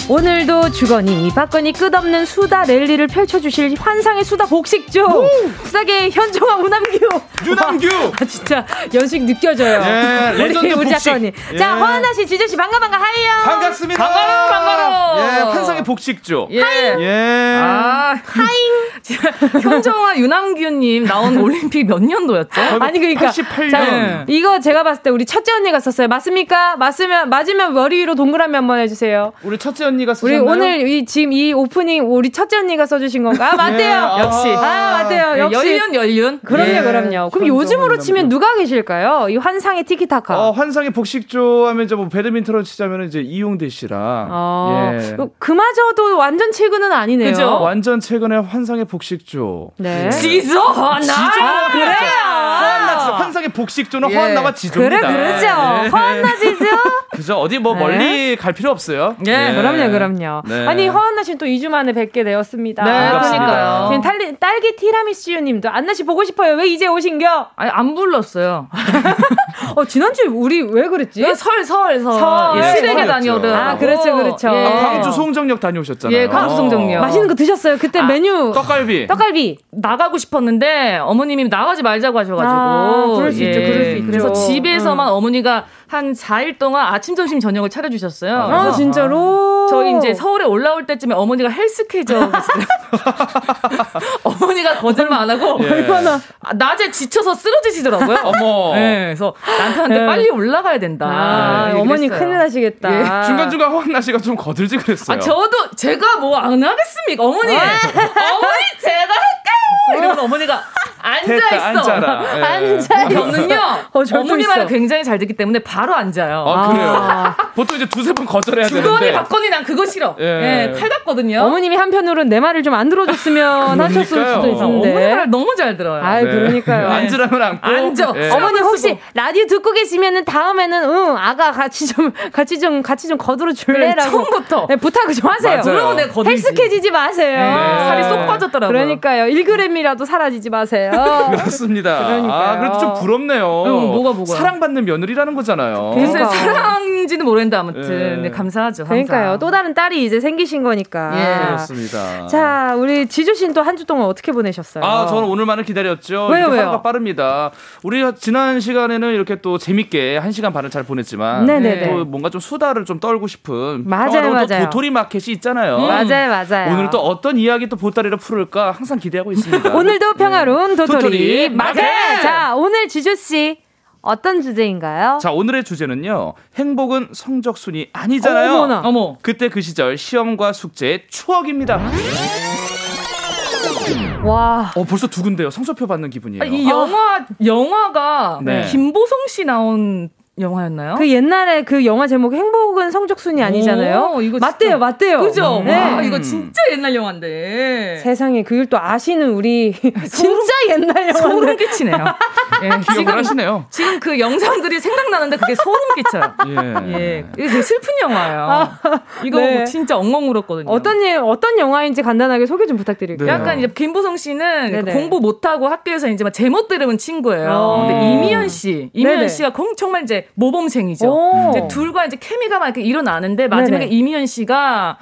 오늘도 주거니 박건이 끝없는 수다 랠리를 펼쳐주실 환상의 수다 복식조 수다계 현종아 우남규 유남규. 아 진짜 연식 느껴져요 예, 우리 우리. 작가님 예. 자 허하나 씨 지조 씨 반가 반가 하이요 반갑습니다. 반가워, 반가워. 예, 환상의 복식조. 예. 예. 아, 하잉. 현정아 유남규님 나온 올림픽 몇 년도였죠? 아니 그러니까 88년. 자, 이거 제가 봤을 때 우리 첫째 언니가 썼어요. 맞습니까? 맞으면 맞으면 머리 위로 동그라미 한번 해주세요. 우리 첫째 언니 가 우리 쓰셨나요? 오늘 이 지금 이 오프닝 우리 첫째 언니가 써주신 건가? 아, 맞대요. 예, 아. 역시. 아 맞대요. 역시. 연륜 연륜. 그럼요, 예. 그럼요. 그럼 요즘으로. 치면 누가 계실까요? 이 환상의 티키타카. 어, 환상의 복식조 하면 이제 뭐 배드민턴을 치자면 이제 이용대 씨랑 어, 예. 그마저도 완전 최근은 아니네요. 그죠? 완전 최근에 환상의 복식조. 네. 지조 하나. 지조 그래요. 허한나 진짜 환상의 복식조는 예. 허한나와 그래 지조입니다. 그러죠. 예. 허한나 씨죠? 그죠? 어디 뭐 네. 멀리 갈 필요 없어요. 예, 그럼요, 그럼요. 네. 아니 허한나 씨는 또 2주 만에 뵙게 되었습니다. 네. 그러니까요. 지금 딸기, 딸기 티라미수님도 안나 씨 보고 싶어요. 왜 이제 오신겨? 아니 안 불렀어요. 어 지난주 에 우리 왜 그랬지? 예, 설, 설, 설. 설. 예, 시댁에. 다녀오더라고. 아, 그렇죠, 그렇죠. 예. 아, 광주 송정역 다녀오셨잖아요. 예, 광주 송정역. 맛있는 거 드셨어요? 그때 아, 메뉴 떡갈비. 떡갈비. 나가고 싶었는데 어머님이 나가지 말자고 하셔가지고 아, 그럴 수 있죠, 그럴 수 있죠. 그래서 집에서만 어머니가 한 4일 동안 아침, 점심, 저녁을 차려주셨어요. 아 진짜로? 저희 이제 서울에 올라올 때쯤에 어머니가 헬스 케이저 계세요. 어머니가 거짓말 안 하고 예. 얼마나 아, 낮에 지쳐서 쓰러지시더라고요. 어머. 네, 그래서 남편한테 네. 빨리 올라가야 된다. 아, 얘기를 어머니 했어요. 큰일 나시겠다. 예, 중간 중간 허한나 씨가 좀 거들지 그랬어요. 아, 저도 제가 뭐 안 하겠습니까? 어머니! 어머니, 제가 할게요! 이러면 어머니가 앉아 있어. 됐다, 앉아라. 예. 앉아 저는요, 어, 절도 어머니 말을 있어. 굉장히 잘 듣기 때문에 바로 앉아요. 아, 그래요? 아. 보통 이제 두세 번 거절해야 주거니 되는데. 받거니 난 그거 싫어. 예. 예, 칼 같거든요. 어머님이 한편으로는 내 말을 좀 안 들어줬으면 하셨을 그러니까요. 수도 있는데. 어머니 말 너무 잘 들어요. 아유 네. 그러니까요. 앉으라면 앉고. 앉아. 예. 어머니 쓰고. 혹시 라디오 듣고 계시면은 다음에는 응 아가 같이 좀 같이 좀 같이 좀 거들어 줄래라고 그래, 처음부터. 네, 부탁을 좀 하세요. 그러고 내가 거들지. 헬스케지지 마세요. 네. 살이 쏙 빠졌더라고요. 그러니까요. 1g이라도 사라지지 마세요. 그렇습니다. 그러니까요. 아, 그래도 좀 부럽네요. 응, 뭐가, 뭐가. 사랑받는 며느리라는 거잖아요. 그러니까. 글쎄 사랑인지는 모르겠는데 아무튼 예. 네, 감사하죠. 그러니까요. 항상. 또 다른 딸이 이제 생기신 거니까. 예. 그렇습니다. 자, 우리 지주 씨는 또 한 주 동안 어떻게 보내셨어요? 아, 저는 오늘만을 기다렸죠. 왜요, 이렇게 왜요? 하루가 빠릅니다. 우리가 지난 시간에는 이렇게 또 재밌게 한 시간 반을 잘 보냈지만 네네네. 또 뭔가 좀 수다를 좀 떨고 싶은 맞아요, 맞아요. 도토리 마켓이 있잖아요. 맞아요, 맞아요. 오늘 또 어떤 이야기 또 보따리를 풀을까 항상 기대하고 있습니다. 오늘도 평화로운 도토리, 도토리 마켓. 마켓! 자, 오늘 지주 씨 어떤 주제인가요? 자, 오늘의 주제는요. 행복은 성적 순이 아니잖아요. 어머나. 어머. 그때 그 시절 시험과 숙제의 추억입니다. 와. 어, 벌써 두근데요. 성적표 받는 기분이에요. 아니, 이 영화 영화가 네. 김보성 씨 나온 영화였나요? 그 옛날에 그 영화 제목이 행복은 성적순이 아니잖아요. 오, 이거 맞대요, 진짜- 맞대요. 그죠? 네. 와, 이거 진짜 옛날 영화인데. 세상에 그걸 또 아시는 우리 진짜 옛날 소름 영화인데 끼치네요. 예, 기억을 지금, 하시네요. 지금 그 영상들이 생각나는데 그게 소름 끼쳐요. 예. 예, 이거 되게 슬픈 영화예요. 이거 네. 뭐 진짜 엉엉 울었거든요. 어떤 예, 어떤 영화인지 간단하게 소개 좀 부탁드릴게요. 네. 약간 이제 김보성 씨는 네네. 공부 못하고 학교에서 이제 막 제멋 들으면 친구예요. 어. 근데 이미연 씨, 이미연 네네. 씨가 공- 정말 이제 모범생이죠. 오. 이제 둘과 이제 케미가 막 이렇게 일어나는데 마지막에 네네. 이미연 씨가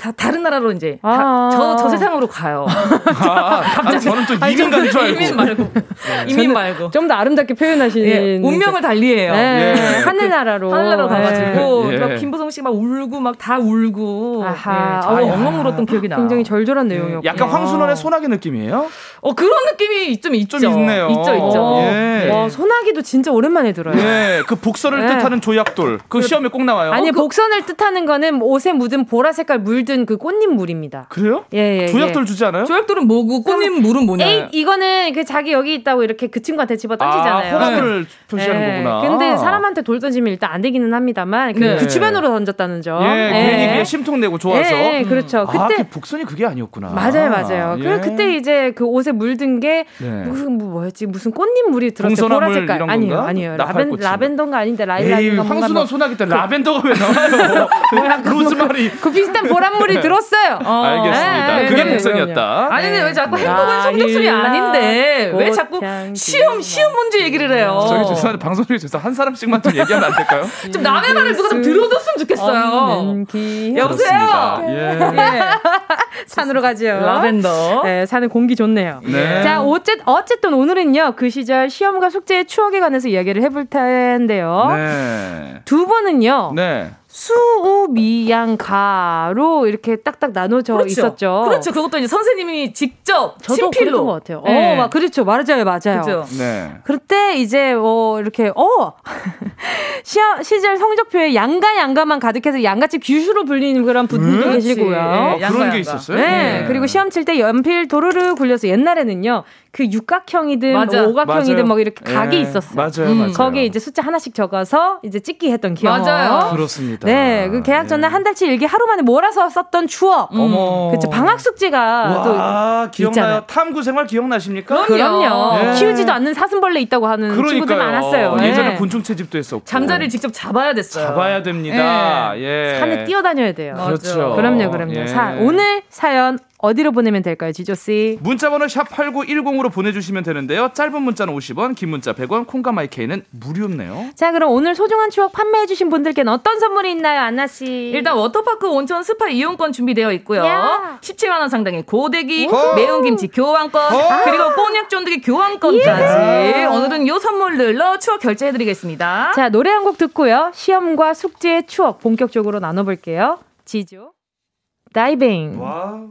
다 다른 나라로 이제 아~ 저, 저 세상으로 가요. 아, 갑자기 저는 또 이민 가는 줄 알고. 이민 말고. 네. 이민 말고. 좀 더 아름답게 표현하시는. 예, 운명을 달리해요. 네. 예. 하늘나라로. 하늘나라로 가가지고 예. 김보성 씨막 울고 막 다 울고. 아하. 예, 어, 엉엉 울었던 기억이 나. 굉장히 절절한 내용이었고. 약간 황순원의 소나기 느낌이에요? 어 그런 느낌이 좀 있죠. 좀 있네요. 있죠, 있죠. 예. 와 소나기도 진짜 오랜만에 들어요. 예, 그 복선을 뜻하는 조약돌. 그, 그 시험에 꼭 나와요. 아니 어, 그... 복선을 뜻하는 거는 옷에 묻은 보라 색깔 물든 그 꽃잎 물입니다. 그래요? 예, 예 조약돌 주지 않아요? 조약돌은 뭐고 꽃잎 물은 뭐냐? 에이, 이거는 그 자기 여기 있다고 이렇게 그 친구한테 집어 던지잖아요. 아, 호감을 네. 표시하는 예. 거구나. 근데 사람한테 돌 던지면 일단 안 되기는 합니다만 그, 네. 그 주변으로 던졌다는 점. 예, 괜히 예. 심통 내고 좋아서. 예, 예 그렇죠. 아, 그때 그 복선이 그게 아니었구나. 맞아요, 맞아요. 예. 그 그때 이제 그 옷에 물든 게 네. 무슨 뭐 뭐였지? 무슨 꽃잎 물이 들었어요. 보라 색깔. 아니요, 아니요. 라벤 라벤더가 아닌데 라일락인가 뭔가. 황순원 소나기 때 라벤더가 왜 나와요? 로즈마리. 그 비슷한 보랏물 이 들었어요. 어. 알겠습니다. 네, 그게 복선이었다. 아니 근데 왜 자꾸 행복은 성적순이 아닌데 왜 자꾸 시험 시험 문제 얘기를 해요? 저희 죄송한데 방송 중에 죄송 한 사람씩만 좀 얘기하면 안 될까요? 좀 남의 말을 누가 좀 들어줬으면 좋겠어요. 여보세요. 예. 예. 산으로 가죠. 라벤더. 네, 산에 공기 좋네요. 네. 자, 어쨌, 어쨌든 오늘은요, 그 시절 시험과 숙제의 추억에 관해서 이야기를 해볼 텐데요. 네. 두 분은요. 네. 수우미양가로 이렇게 딱딱 나눠져 그렇죠. 있었죠. 그렇죠. 그것도 이제 선생님이 직접 저도 친필로 것 같아요. 네. 어, 막 그렇죠. 맞아요, 맞아요. 그렇죠. 네. 그때 이제 어 이렇게 어 시험, 시절 성적표에 양가 양가만 가득해서 양가집 규슈로 불리는 그런 분도 음? 계시고요. 네, 양가, 그런 게 있었어요? 네. 네. 그리고 시험 칠 때 연필 도르르 굴려서 옛날에는요. 그 육각형이든 뭐 오각형이든 뭐 이렇게 각이 예. 있었어요. 맞아요, 음. 맞아요. 거기에 이제 숫자 하나씩 적어서 이제 찍기 했던 기억. 맞아요. 그렇습니다. 네, 그 계약 전날 예. 한 달치 일기 하루 만에 몰아서 썼던 추억. 음. 어머. 그렇죠. 방학 숙제가 와, 또 기억나요. 있잖아요. 탐구 생활 기억나십니까? 그럼요. 네. 키우지도 않는 사슴벌레 있다고 하는 그러니까요. 친구들 많았어요. 예전에 네. 곤충 채집도 했었고. 잠자리를 직접 잡아야 됐어요. 잡아야 됩니다. 네. 예. 산에 뛰어다녀야 돼요. 그렇죠. 그럼요, 그럼요. 예. 사, 오늘 사연 어디로 보내면 될까요, 지조 씨? 문자 번호 샵 8910으로 보내 주시면 되는데요. 짧은 문자는 50원, 긴 문자 100원, 콩과 마이케이는 무료네요. 자, 그럼 오늘 소중한 추억 판매해 주신 분들께는 어떤 선물이 있나요, 안나 씨? 일단 워터파크 온천 스파 이용권 준비되어 있고요. 야. 17만 원 상당의 고데기, 오. 매운 김치 교환권, 오. 그리고 꼬냑 쫀득이 교환권까지. 예. 오늘은 요 선물들로 추억 결제해 드리겠습니다. 자, 노래 한 곡 듣고요. 시험과 숙제의 추억 본격적으로 나눠 볼게요. 지조. 다이빙. Wow.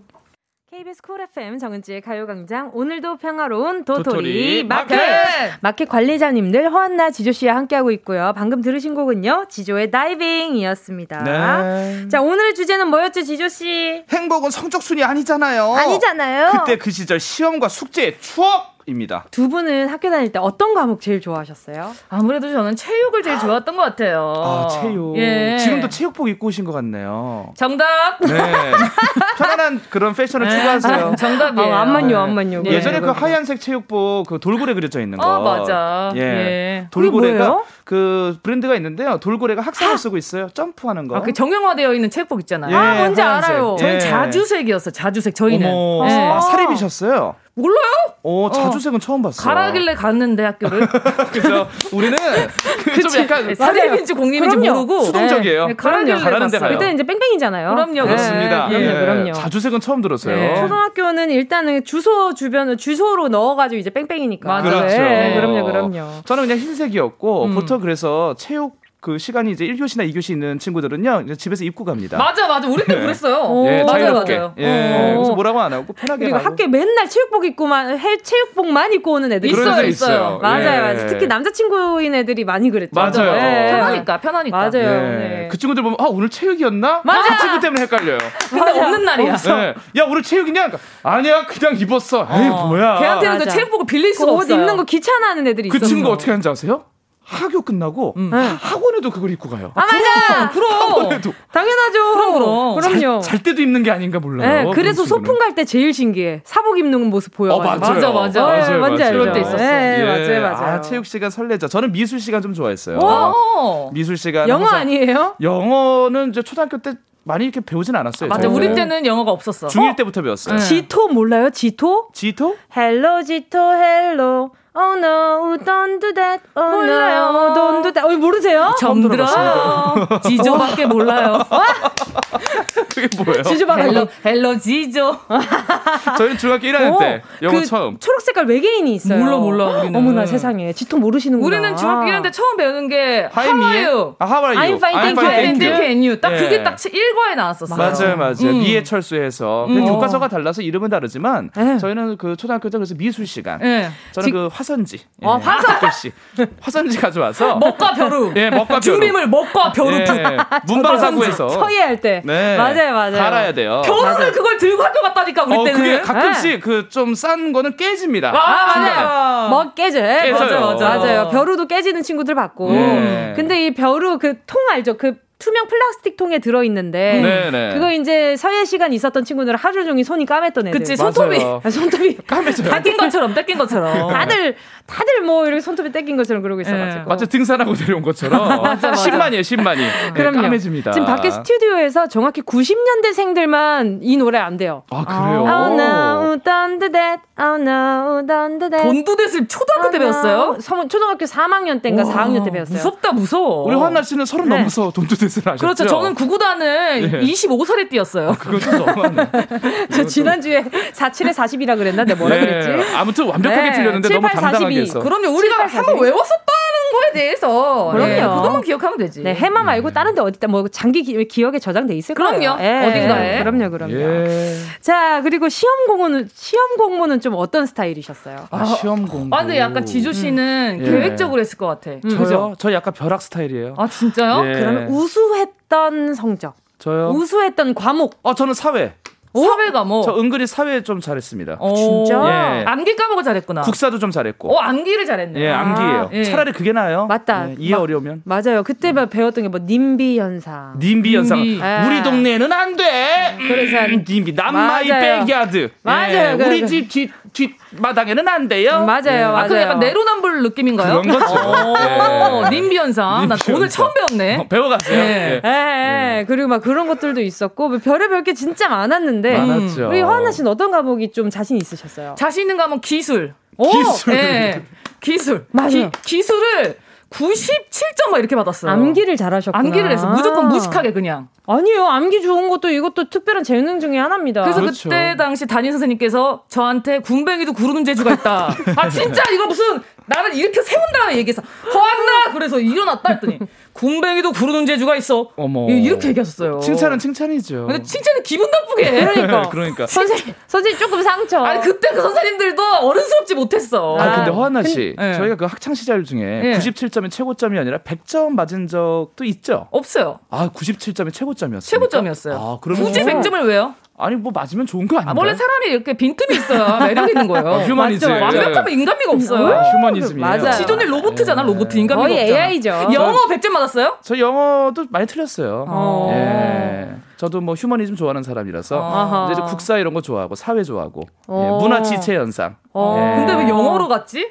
KBS 쿨 FM 정은지의 가요광장 오늘도 평화로운 도토리, 도토리 마켓. 마켓 마켓 관리자님들 허안나 지조 씨와 함께하고 있고요. 방금 들으신 곡은요 지조의 다이빙이었습니다. 네. 자 오늘의 주제는 뭐였죠 지조 씨? 행복은 성적 순이 아니잖아요. 아니잖아요. 그때 그 시절 시험과 숙제의 추억 입니다. 두 분은 학교 다닐 때 어떤 과목 제일 좋아하셨어요? 아무래도 저는 체육을 제일 좋아했던 것 같아요. 아, 체육. 예. 지금도 체육복 입고 오신 것 같네요. 정답. 네. 편안한 그런 패션을 네. 추구하세요. 정답이에요. 아, 안만요, 안만요. 네. 예전에 그 하얀색 체육복 그 돌고래 그려져 있는 거. 어, 맞아. 예. 예. 돌고래가 그 브랜드가 있는데요. 돌고래가 학생을 쓰고 있어요. 점프하는 거. 아, 그 정형화되어 있는 체육복 있잖아요. 예, 아, 뭔지 하얀색. 알아요. 저희 예. 자주색이었어. 자주색 저희는. 어머. 예. 아, 사립이셨어요? 몰라요? 어, 자주색은 어. 처음 봤어. 가라길래 갔는데 학교를. 그래서 우리는 그좀 약간 사립인지 공립인지 모르고 수동적이에요. 네, 가라길래 가라는 데 가요. 그때 이제 뺑뺑이잖아요. 그럼요. 네. 그렇습니다. 네, 그럼요, 그럼요. 자주색은 처음 들었어요. 네. 초등학교는 일단은 주소 주변을 주소로 넣어가지고 이제 뺑뺑이니까. 맞아요. 그렇죠. 네, 그럼요, 그럼요. 저는 그냥 흰색이었고 음. 보통 그래서 체육 그 시간이 이제 1교시나 2교시 있는 친구들은요 이제 집에서 입고 갑니다. 맞아 맞아 우리 때 네. 그랬어요. 예, 맞아요 맞아요. 예, 그래서 뭐라고 안 하고 편하게 그리고 가고. 학교에 맨날 체육복 입고만 해 체육복만 입고 오는 애들 있어요 있어요. 맞아요 예. 맞아요. 특히 남자친구인 애들이 많이 그랬죠. 맞아요. 예. 편하니까 편하니까. 맞아요. 예. 네. 그 친구들 보면 아 오늘 체육이었나? 맞아. 그 친구 때문에 헷갈려요. 근데 없는 날이야. 네. 야 오늘 체육이냐? 그러니까, 아니야 그냥 입었어. 어. 에이 뭐야. 걔한테는 그 체육복을 빌릴 수가 그 없어요. 옷 입는 거 귀찮아하는 애들이 있어. 그 친구 어떻게 하는지 아세요? 학교 끝나고 음. 학원에도 그걸 입고 가요. 아, 맞아. 그럼. 학원에도. 당연하죠. 그럼, 그럼. 그럼요. 잘, 잘 때도 입는 게 아닌가 몰라요. 네, 그래서 소풍 갈 때 제일 신기해. 사복 입는 모습 보여. 어, 맞아요. 맞아, 맞아. 맞아요, 맞아요. 맞아요. 그럴 때 있었어. 네, 예. 맞아요, 맞아요. 아, 체육 시간 설레죠. 저는 미술 시간 좀 좋아했어요. 오! 미술 시간. 영어 아니에요? 영어는 이제 초등학교 때 많이 이렇게 배우진 않았어요. 아, 맞아, 우리 때는 영어가 없었어. 중1 때부터 배웠어요. 네. 지토 몰라요? 지토? 지토? Hello 지토 hello. Oh no, don't do that. Oh 몰라요. no, don't do that. 어, 모르세요? 처음 들어. 지조밖에 몰라요. 그게 뭐예요? 지조 바라기. Hello, hello 지조. 저희는 중학교 1학년 어, 때 영어 그 처음. 초록 색깔 외계인이 있어요. 몰라, 몰라, 우리는. 어머나 세상에. 지토 모르시는구나. 우리는 중학교 1학년 때 처음 배우는 게 Hi, 미애? 하와이유. 아, how are you? I'm fine, thank you, and you. and you. 딱 예. 그게 딱 1과에 나왔었어요. 맞아요, 맞아요. 음. 미에 철수해서 그 음. 교과서가 달라서 이름은 다르지만 예. 저희는 그 초등학교 때 그래서 미술 시간. 예. 저는 지- 그 화 선지. 어, 화선. 가끔씩 화선지 가져와서 먹과 벼루. 예, 먹과 벼루. 준비물 먹과 벼루. 예, 문방사구에서 서예할 때. 네. 맞아요, 맞아요. 갈아야 돼요. 벼루를 그걸 들고 학교 갔다니까 우리 어, 때는. 그게 가끔씩 그좀 싼 거는 깨집니다. 아, 중간에. 맞아요. 먹 깨져. 깨져요. 맞아, 맞아. 맞아요. 벼루도 깨지는 친구들 봤고. 예. 근데 이 벼루 그 통 알죠? 그 투명 플라스틱 통에 들어 있는데. 네네. 그거 이제 서예 시간 있었던 친구들은 하루 종일 손이 까맸던 애들. 그치, 손톱이. 아, 손톱이. 까매져요. 뺏긴 것처럼 뺏긴 것처럼. 다들, 다들 뭐 이렇게 손톱이 떼낀 것처럼 그러고 있어가지고. 마치 등산하고 내려온 것처럼 맞아. 10만이에요, 10만이. 네, 그럼요. 까매집니다. 지금 밖에 스튜디오에서 정확히 90년대생들만 이 노래 안 돼요. 아, 그래요? Oh no, don't do that. Oh no, don't do that. 돈두댓을 초등학교 때 Oh, no. 배웠어요? 서- 초등학교 3학년 때인가 4학년 때 배웠어요. 무섭다 무서워. 우리 환나 씨는 서른 네. 넘어서 돈두댓 을 하셨죠? 그렇죠. 저는 구구단을 예. 25살에 뛰었어요. 그건 좀 너무하네. 저 지난주에 47에 40이라 그랬나? 내가 뭐라 네. 그랬지? 아무튼 완벽하게 네. 틀렸는데 7, 너무 8, 당당하게 42. 했어. 그럼요. 우리가 7, 8, 한번 42. 외웠었다는 거에 대해서 그럼요. 예, 그것만 기억하면 되지. 네, 해마 말고 다른 데 어디다 뭐 장기 기, 기 억에 저장돼 있을 그럼요. 거예요. 예, 어딘가에. 그럼요, 그럼요. 예. 자, 그리고 시험 공부는 시험 공부는 좀 어떤 스타일이셨어요? 아, 시험 공부. 아, 근데 약간 지조 씨는 예. 계획적으로 했을 것 같아. 저요? 저 약간 벼락 스타일이에요. 아, 진짜요? 예. 그러면 우수했던 성적, 저요? 우수했던 과목. 어, 저는 사회. 사회가 뭐. 저 은근히 사회 좀 잘했습니다. 어, 진짜? 예. 암기 까먹어 잘했구나. 국사도 좀 잘했고. 어, 암기를 잘했네. 예, 암기예요. 예. 차라리 그게 나아요. 맞다. 예, 이해 마- 어려우면. 맞아요. 그때 막 배웠던 게 뭐 님비 현상. 님비 현상. 아. 우리 동네는 안 돼. 그래서 음, 님비 not in my. Backyard. 맞아요. 예, 그- 우리 그- 집뒷 뒷마당에는 안 돼요. 맞아요, 아, 그 맞아요. 약간 내로남불 느낌인가요? 그런 거죠. 어, 예. 님비 현상. 나 오늘. 처음 배웠네. 어, 배워갔어요. 예. 예. 예, 예. 그리고 막 그런 것들도 있었고 뭐 별의별 게 진짜 많았는데 많았죠. 우리 화나 씨는 어떤 과목이 좀 자신 있으셨어요? 자신 있는 거 하면 기술. 기술. 예. 기술. 맞아요. 기, 술을 97점 막 이렇게 받았어요. 암기를 잘하셨구나. 암기를 했어. 무조건 무식하게 그냥. 아니에요. 암기 좋은 것도 이것도 특별한 재능 중에 하나입니다. 그래서 그렇죠. 그때 당시 담임 선생님께서 저한테 군뱅이도 구르는 재주가 있다. 아 진짜 이거 무슨 나를 일으켜 세운 다음에 얘기해서 허안나 그래서 일어났다 했더니 군뱅이도 구르는 재주가 있어. 어머. 예, 이렇게 얘기하셨어요. 칭찬은 칭찬이죠. 근데 칭찬이 기분 나쁘게. 해. 그러니까. 그러니까. 선생님, 선생님 조금 상처. 아니 그때 그 선생님들도 어른스럽지 못했어. 아, 근데 아, 허한나 씨, 근- 예. 저희가 그 학창 시절 중에 예. 97점이 최고점이 아니라 100점 맞은 적도 있죠. 없어요. 아, 97점이 최고점이었어요. 최고점이었어요. 아, 그러면 굳이 100점을 왜요? 아니 뭐 맞으면 좋은 거 아닌가요? 아, 원래 사람이 이렇게 빈틈이 있어야 매력 있는 거예요. 아, 휴머니즘. 완벽하면 인간미가 없어요. 아, 휴머니즘이에요. 맞아요. 지존이 로봇이잖아, 로봇 인간미가 거의 없잖아. AI죠. 영어 100점 맞았어요? 저 영어도 많이 틀렸어요. 어. 예. 저도 뭐 휴머니즘 좋아하는 사람이라서 아하. 이제 국사 이런 거 좋아하고 사회 좋아하고 어. 예, 문화 지체 현상. 어. 예. 근데 왜 영어로 갔지?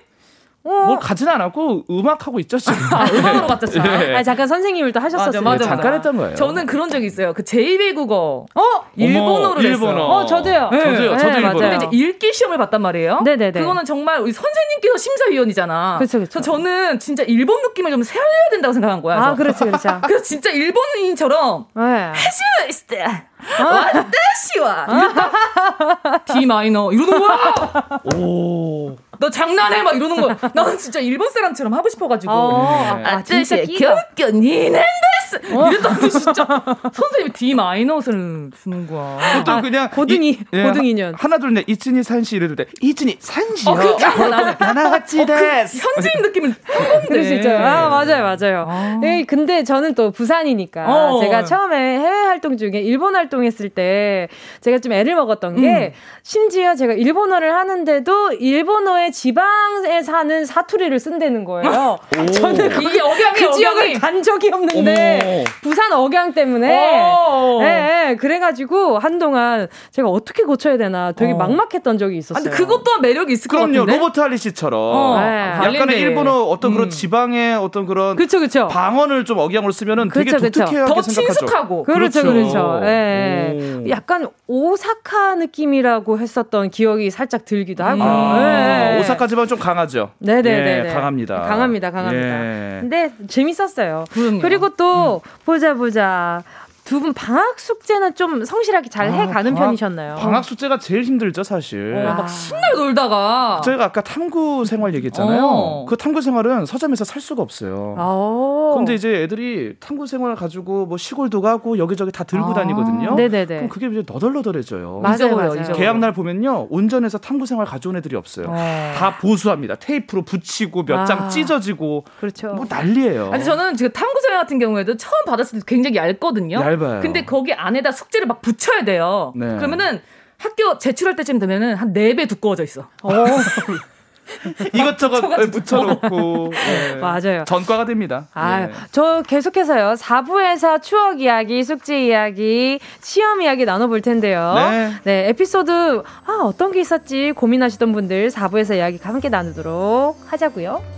뭘 가진 않았고 음악 하고 있죠 지금. 아, 음악으로 갔죠, 진짜. 예. 아, 잠깐 선생님을 또 하셨었어요. 맞아, 맞아, 잠깐 맞아. 했던 거예요. 저는 그런 적이 있어요. 그 제2외 국어. 어? 일본어를 일본어. 했어요. 어, 저도요. 네. 저도요. 저도 네, 일본어. 근데 이제 읽기 시험을 봤단 말이에요. 네네네. 그거는 정말 우리 선생님께서 심사위원이잖아. 그쵸. 그래서 저는 진짜 일본 느낌을 좀 살려야 된다고 생각한 거야. 아, 그래서, 그렇지, 그렇죠. 그래서 진짜 일본인처럼 네. 해시마이스테 와타시와 D 마이너 이러는 거야. 오. 너 장난해 막 이러는 거야. 나는 진짜 일본 사람처럼 하고 싶어가지고. 어, 아, 진짜 아저씨 끼가. 교육교 니넨 데스 이랬더니 진짜 선생님이 D 마이너스를 주는 거야. 또 그냥 아, 고등이, 이- 예, 고등이년. 하나 둘 넷 이츠니 산시 이래도 돼. 이츠니 산시요. 어, 하면 나는 나나같이 데스. 현지인 느낌을. 그럴 수 있죠. 아, 맞아요, 맞아요. 예, 근데 저는 또 부산이니까 어. 제가 처음에 해외 활동 중에 일본 활동했을 때 제가 좀 애를 먹었던 게 심지어 제가 일본어를 하는데도 일본어 의 지방에 사는 사투리를 쓴다는 거예요. 저는 이게 억양이 그 지역을. 간 적이 없는데 어머. 부산 억양 때문에 어. 예, 예, 그래가지고 한동안 제가 어떻게 고쳐야 되나 되게 막막했던 적이 아, 있었어요. 근데 그것 또한 매력이 있을 것 그럼요. 같은데. 로버트 할리 씨처럼 어, 네. 약간의. 일본어 어떤 그런 음. 지방의 어떤 그런 그쵸 그쵸. 방언을 좀 억양으로 쓰면은 되게 그쵸, 그쵸. 독특하게 더 생각하죠. 친숙하고. 그렇죠, 그렇죠. 그렇죠. 예. 오. 약간 오사카 느낌이라고 했었던 기억이 살짝 들기도 하고. 아, 예. 오사카 지방 좀 강하죠. 네네네. 예, 강합니다. 강합니다, 강합니다. 예. 근데 재밌었어요. 그럼요. 그리고 또 보자 보자. 두 분 방학 숙제는 좀 성실하게 잘 해가는 아, 편이셨나요? 방학 숙제가 제일 힘들죠, 사실. 어, 막 신나게 놀다가. 저희가 아까 탐구 생활 얘기했잖아요. 어. 그 탐구 생활은 서점에서 살 수가 없어요. 어. 근데 이제 애들이 탐구 생활 가지고 뭐 시골도 가고 여기저기 다 들고 아. 다니거든요. 네네네. 그럼 그게 이제 너덜너덜해져요. 맞아요, 맞아요. 계약 날 보면요, 운전해서 탐구 생활 가져온 애들이 없어요. 어. 다 보수합니다. 테이프로 붙이고 몇장 아. 찢어지고. 그렇죠. 뭐 난리예요. 아니 저는 지금 탐구 생활 같은 경우에도 처음 받았을 때 굉장히 얇거든요. 얇 아요. 근데 거기 안에다 숙제를 막 붙여야 돼요. 네. 그러면은 학교 제출할 때쯤 되면은 한 4배 두꺼워져 있어. 어. 이것저것 붙여놓고 네. 맞아요. 전과가 됩니다. 아, 네. 저 계속해서요. 4부에서 추억 이야기, 숙제 이야기, 시험 이야기 나눠볼 텐데요. 네. 네, 에피소드 아 어떤 게 있었지 고민하시던 분들 4부에서 이야기 함께 나누도록 하자고요.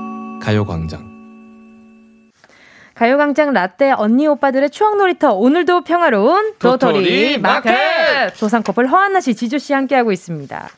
가요광장 가요광장 라떼 언니 오빠들의 추억 놀이터 오늘도 평화로운 도토리, 마켓 조상 커플 허한나 씨, 지조 씨 함께하고 있습니다.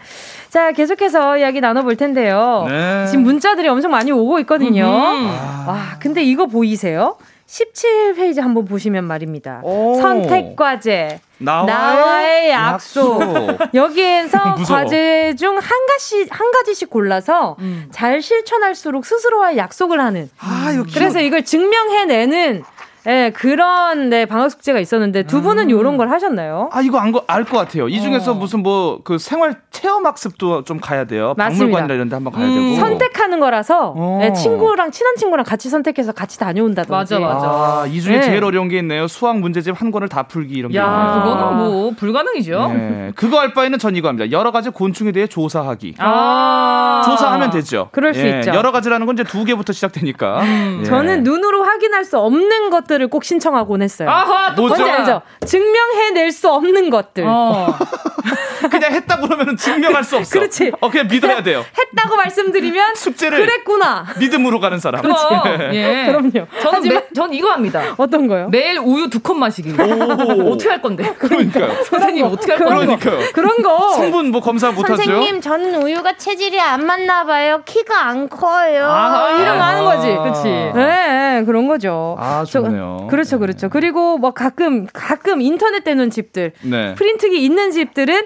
자 계속해서 이야기 나눠볼 텐데요. 네. 지금 문자들이 엄청 많이 오고 있거든요. 아. 와 근데 이거 보이세요? 17페이지 한번 보시면 말입니다. 오. 선택 과제. 나와의, 나와의 약속. 약속. 여기에서 과제 중 한 가지 한 가지씩 골라서 음. 잘 실천할수록 스스로와의 약속을 하는. 아, 그래서 이걸 증명해내는 네, 그런 네, 방학 숙제가 있었는데 두 분은 음. 이런 걸 하셨나요? 아 이거 알것 같아요. 이 중에서 어. 무슨 뭐 그 생활 체험 학습도 좀 가야 돼요. 맞습니다. 박물관이나 이런 데 한번 가야 음. 되고. 선택하는 거라서 어. 네, 친구랑 친한 친구랑 같이 선택해서 같이 다녀온다든지. 맞아 맞아. 아, 이 중에 네. 제일 어려운 게 있네요. 수학 문제집 한 권을 다 풀기 이런 게. 야, 있네요. 그거는 뭐 불가능이죠. 네. 그거 할 바에는 전 이거 합니다. 여러 가지 곤충에 대해 조사하기. 아. 조사하면 되죠. 그럴 수 예, 있죠. 여러 가지라는 건 이제 두 개부터 시작되니까. 음. 예. 저는 눈으로 확인할 수 없는 것들 을꼭 신청하곤 했어요. 아하, 또 뭔지 알죠? 증명해낼 수 없는 것들. 어. 그냥 했다고 그러면 증명할 수 없어. 그렇지. 어, 그냥 믿어야 돼요. 했다고 말씀드리면 숙제를 그랬구나. 믿음으로 가는 사람. 그렇지. 예. 그럼요. 저는 하지만, 매, 전 이거 합니다. 어떤 거요? 매일 우유 두 컵 마시기. 어떻게 할 건데? 그러니까요. 선생님 어떻게 할 건데? 그러니까요. 그런 거. 성분 뭐 검사 못 하죠? 선생님, 저는 우유가 체질이 안 맞나 봐요. 키가 안 커요. 아, 이런 거 하는 거지. 그렇지. 네, 네, 그런 거죠. 아, 좋네요. 저, 그렇죠, 그렇죠. 그리고 뭐 가끔 가끔 인터넷 되는 집들, 네. 프린트기 있는 집들은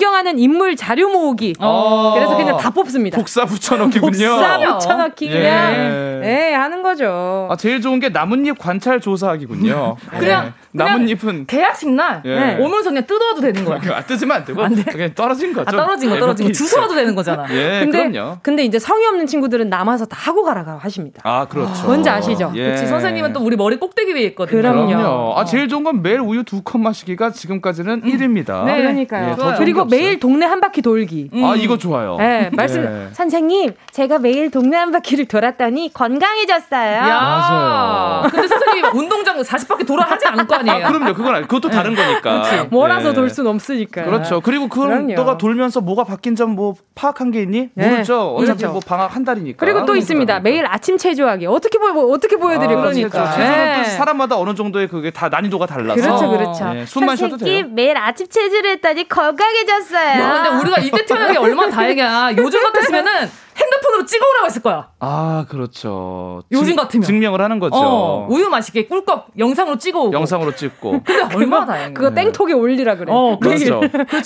존경하는 인물 자료 모으기. 어. 그래서 그냥 다 뽑습니다. 복사 붙여넣기군요. 복사 붙여넣기 예. 그냥 예, 하는 거죠. 아, 제일 좋은 게 나뭇잎 관찰 조사하기군요. 그냥 네. 나뭇잎은 계약식 날 예. 오면서 그냥 뜯어도 되는 거야. 아, 뜯으면 안 되고 안 돼. 그냥 떨어진 거죠. 아, 떨어진 거 떨어진 거 주워도 되는 거잖아. 예, 근데, 그럼요. 근데 이제 성의 없는 친구들은 남아서 다 하고 가라고 하십니다. 아, 그렇죠. 뭔지 아시죠? 예. 그렇지. 선생님은 또 우리 머리 꼭대기 위에 있거든요. 그럼요. 그럼요. 아, 제일 좋은 건 매일 우유 두 컵 마시기가 지금까지는 음. 1위입니다. 네, 그러니까요. 예, 그리고 매일 동네 한 바퀴 돌기. 음. 아, 이거 좋아요. 네, 말씀 예. 선생님, 제가 매일 동네 한 바퀴를 돌았더니 건강해졌어요. 야. 맞아요. 근데 선생님 운동장 40바퀴 돌아 하지 않을 거 아니에요. 아, 그럼요. 그건 그것도 다른 거니까. 몰아서 예. 돌순 없으니까. 그렇죠. 그리고 그럼 너가 돌면서 뭐가 바뀐 점 뭐 파악한 게 있니? 네. 모르죠. 어차피 그렇죠. 뭐 방학 한 달이니까. 그리고 또 있습니다. 매일 아침 체조하기. 어떻게 보여 뭐 어떻게 보여드릴 아, 거니까. 체조는 네. 또 사람마다 어느 정도의 그게 다 난이도가 달라서. 그렇죠, 그렇죠. 네, 숨만 쉬어도 돼요. 매일 아침 체조를 했더니 건강해졌 어요. 야, 근데 우리가 이때 태어난 게 얼마나 다행이야. 요즘 같았으면은 핸드폰으로 찍어오라고 했을 거야. 아, 그렇죠. 요즘 증, 같으면. 증명을 하는 거죠. 어, 우유 맛있게 꿀꺽 영상으로 찍어오고. 영상으로 찍고. 근데 얼마나 다행이야. 그거 땡톡에 올리라 그래. 어, 그렇죠.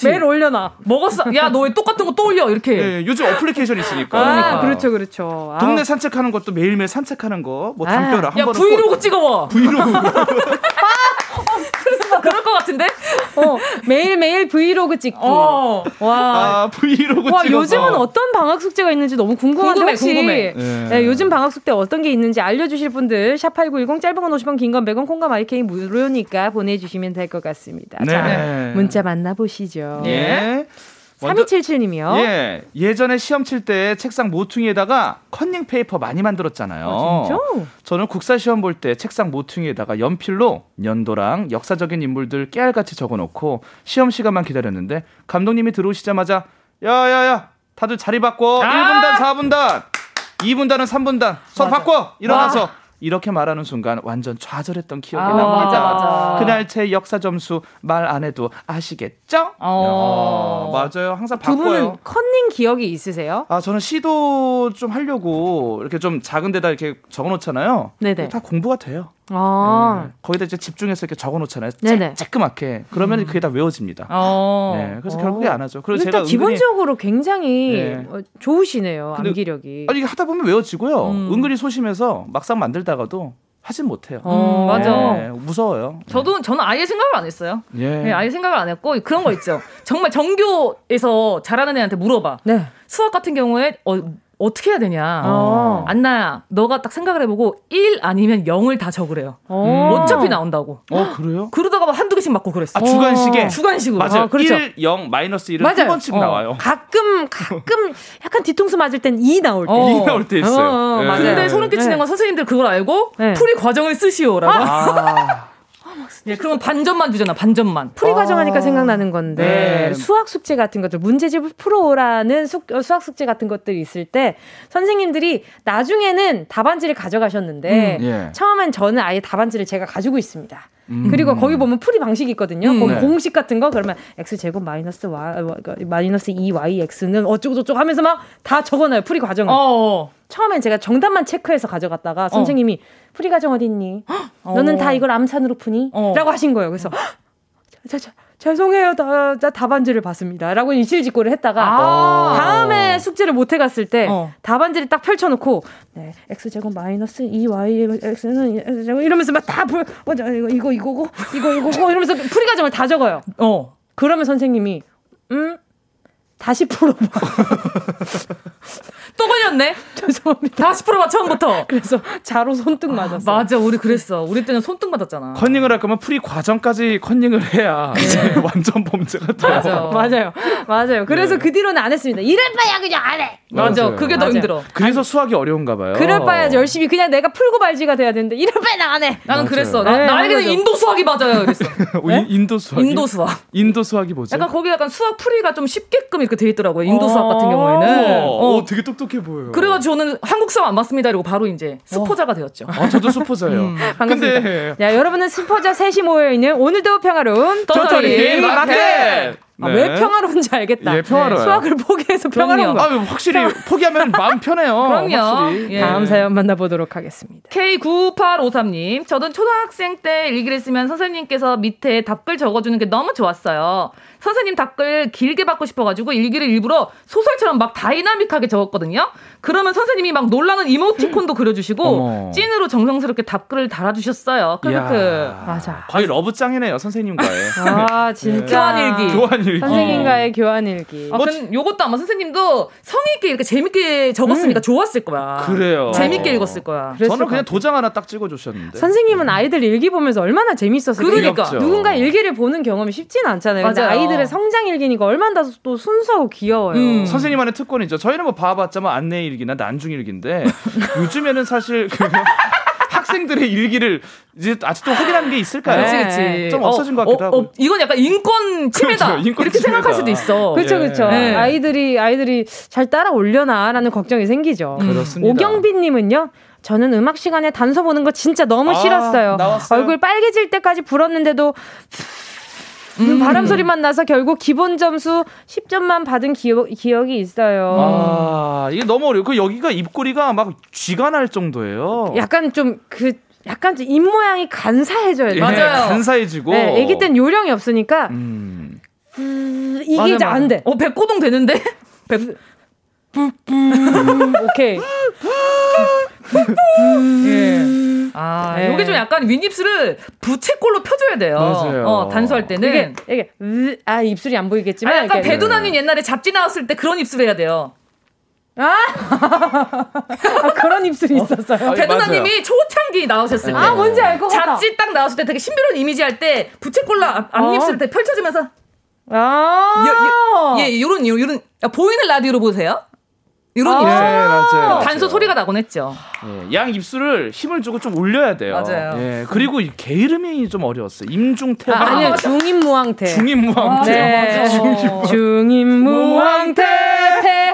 매일 올려놔. 먹었어. 야, 너 왜 똑같은 거 또 올려? 이렇게. 네, 요즘 어플리케이션 있으니까. 아, 그러니까. 그렇죠, 그렇죠. 동네 산책하는 것도 매일매일 산책하는 거, 뭐 담벼락 아, 한 번. 야, 브이로그 찍어와. 브이로그. 그럴 것 같은데? 어, 매일매일 브이로그 찍기. 어. 와. 아, 브이로그 와, 요즘은 어떤 방학 숙제가 있는지 너무 궁금한데 궁금해, 혹시 궁금해. 네. 네, 요즘 방학 숙제 어떤 게 있는지 알려주실 분들 샵8910 짧은 건 50원 긴 건 100원 콩과 마이케이 무료니까 보내주시면 될 것 같습니다. 네. 자, 문자 만나보시죠. 예. 3277님이요. 예. 예전에 시험 칠 때 책상 모퉁이에다가 컨닝 페이퍼 많이 만들었잖아요. 아, 진짜? 저는 국사 시험 볼 때 책상 모퉁이에다가 연필로 연도랑 역사적인 인물들 깨알같이 적어 놓고 시험 시간만 기다렸는데 감독님이 들어오시자마자 야야야 다들 자리 바꿔. 아~ 1분단, 4분단, 2분단은 3분단. 서 바꿔. 일어나서 와. 이렇게 말하는 순간 완전 좌절했던 기억이 아, 납니다. 맞아, 맞아. 그날 제 역사 점수 말 안 해도 아시겠죠? 어. 야, 맞아요. 항상 바꿔요. 두 분은 컨닝 기억이 있으세요? 아 저는 시도 좀 하려고 이렇게 좀 작은 데다 이렇게 적어놓잖아요. 네네. 다 공부가 돼요. 아. 네. 거기다 이제 집중해서 이렇게 적어놓잖아요. 네네. 쬐끄맣게. 그러면 음. 그게 다 외워집니다. 어. 네. 그래서 결국에 안 하죠. 그리고 제가 기본적으로 굉장히 네. 어, 좋으시네요. 암기력이. 아니 하다 보면 외워지고요. 음. 은근히 소심해서 막상 만들다가도 하진 못해요. 어, 맞아. 네, 무서워요. 저도 저는 아예 생각을 안 했어요. 예. 네, 아예 생각을 안 했고 그런 거 있죠. 정말 정교에서 잘하는 애한테 물어봐. 네. 수학 같은 경우에 어, 어떻게 해야 되냐. 어. 안나야, 너가 딱 생각을 해보고 1 아니면 0을 다 적으래요. 어. 어차피 나온다고. 어, 그래요? 그러다가 한두 개씩 맞고 그랬어. 아, 주간식에? 주간식으로. 맞아요. 어, 그렇죠. 1, 0, 마이너스 1은 맞아요. 한 번씩 어. 나와요. 가끔, 가끔 약간 뒤통수 맞을 땐 2 나올 때. 어. 2 나올 때 있어요. 어, 네. 근데 소름 끼치는 네. 건 선생님들 그걸 알고 네. 풀이 과정을 쓰시오라고. 아. 예, 그러면 반점만 주잖아, 반점만. 풀이 아~ 과정하니까 생각나는 건데 네. 수학 숙제 같은 것들 문제집을 풀어오라는 수, 어, 수학 숙제 같은 것들이 있을 때 선생님들이 나중에는 답안지를 가져가셨는데 음, 예. 처음엔 저는 아예 답안지를 제가 가지고 있습니다. 음. 그리고 거기 보면 풀이 방식이 있거든요. 음, 거기 네. 공식 같은 거 그러면 x 제곱 마이너스 y 마이너스 2y x는 어쩌고 저쩌고 하면서 막 다 적어놔요 풀이 과정을. 어. 처음엔 제가 정답만 체크해서 가져갔다가 선생님이 어. 풀이 과정 어디 있니? 너는 다 이걸 암산으로 푸니? 어. 라고 하신 거예요. 그래서 자, 자, 죄송해요. 다, 다 답안지를 봤습니다. 라고 이실직고를 했다가 아~ 다음에 숙제를 못 해갔을 때 어. 답안지를 딱 펼쳐놓고 네, x제곱 마이너스 2y x는 이러면서 막다 풀, 어, 이거, 이거 이거고 이거 이거고 이러면서 풀이 과정을 다 적어요. 어. 그러면 선생님이 음 다시 풀어봐. 또 걸렸네? 죄송합니다. 다시 풀어봐, 처음부터. 그래서 자로 손등 아, 맞았어. 맞아, 우리 그랬어. 우리 때는 손등 맞았잖아. 컨닝을 할 거면 풀이 과정까지 컨닝을 해야 네. 완전 범죄가 돼. 맞아. 맞아요. 맞아요. 그래서 네. 그 뒤로는 안 했습니다. 이럴 바야 그냥 안 해. 맞아. 맞아요. 그게 더 맞아요. 힘들어. 그래서 수학이 어려운가 봐요. 그럴 바야 열심히 그냥 내가 풀고 발지가 돼야 되는데 이럴 바야 나안 해. 나는 맞아요. 그랬어. 나, 네, 나에게는 인도 수학이 맞아요. 그랬어. 네? 인도 수학. 인도 수학. 인도 수학이 뭐죠? 약간 거기 약간 수학 풀이가 좀 쉽게끔 이렇게 돼 있더라고요. 인도 수학 같은 경우에는. 어, 어, 되게 똑똑해 보여요. 그래가지고 저는 한국 수학 안 맞습니다. 이러고 바로 이제 스포자가 어. 되었죠. 아, 저도 스포자예요. 음, 반갑습니다. 근데... 자, 여러분은 스포자 셋이 모여있는 오늘도 평화로운 도토리 마켓! 아, 네. 왜 평화로운지 알겠다. 예, 평화로워요. 수학을 포기해서 평화로운 거. 아, 확실히 포기하면 마음 편해요. 그럼요. 예. 다음 사연 만나보도록 하겠습니다. K9853님, 저는 초등학생 때 일기를 쓰면 선생님께서 밑에 답글 적어주는 게 너무 좋았어요. 선생님 답글 길게 받고 싶어가지고 일기를 일부러 소설처럼 막 다이나믹하게 적었거든요. 그러면 선생님이 막 놀라는 이모티콘도 그려주시고 어머. 찐으로 정성스럽게 답글을 달아주셨어요. 크크크. 맞아. 거의 러브짱이네요 선생님과의. 아 진짜. 교환일기. 교환 일기. 선생님과의 어. 교환일기. 아, 뭐, 요것도 아마 선생님도 성의 있게 이렇게 재밌게 적었으니까 음. 좋았을 거야. 그래요. 재밌게 어. 읽었을 거야. 저는 그냥 도장 하나 딱 찍어 주셨는데. 선생님은 아이들 일기 보면서 얼마나 재밌었어요. 그러니까 누군가 일기를 보는 경험이 쉽지는 않잖아요. 맞아요. 아이들의 성장 일기니까 얼마나 또 순수하고 귀여워요. 음. 선생님만의 특권이죠. 저희는 뭐 봐봤자 뭐 안내 일기나 난중 일기인데 요즘에는 사실 그 학생들의 일기를 이제 아직도 확인하는 게 있을까요? 그치, 그치. 좀 없어진 것 어, 같기도 어, 하고. 어, 이건 약간 인권 침해다. 그렇죠, 인권 이렇게 침해다. 생각할 수도 있어. 그렇죠, 그렇죠. 네. 아이들이 아이들이 잘 따라 올려나라는 걱정이 생기죠. 음. 그렇습니다. 오경빈님은요. 저는 음악 시간에 단서 보는 거 진짜 너무 아, 싫었어요. 나왔어요? 얼굴 빨개질 때까지 불었는데도 음. 바람 소리만 나서 결국 기본 점수 10점만 받은 기억, 기억이 있어요. 아, 이게 너무 어려워. 그 여기가 입꼬리가 막 쥐가 날 정도예요. 약간 좀그 약간 입 모양이 간사해져요. 예, 맞아요. 간사해지고. 네, 아기 땐 요령이 없으니까. 음. 음 이게 이제 안 돼. 어, 배꼬동 되는데? 배... 오케이. 예. 아, 네. 요게 좀 약간 윗입술을 부채꼴로 펴줘야 돼요. 맞아요. 어, 단수할 때는. 이게, 이게, 으, 아, 입술이 안 보이겠지만. 아, 약간 배두나님 옛날에 잡지 나왔을 때 그런 입술 해야 돼요. 아! 아 그런 입술이 어? 있었어요. 어, 배두나님이 초창기 나오셨을 때. 아, 뭔지 알 것 같아. 잡지 딱 나왔을 때 되게 신비로운 이미지 할 때 부채꼴로 앞입술을 어. 펼쳐주면서. 아. 예, 요런, 요런, 보이는 라디오로 보세요. 이런 아~ 입술. 네, 맞아요. 단소 소리가 나곤 했죠. 예, 양 입술을 힘을 주고 좀 올려야 돼요. 맞아요. 예, 그리고 개 이름이 좀 어려웠어요. 임중태. 아, 아니요, 중임무왕태. 중임무왕태. 네. 중임무왕태.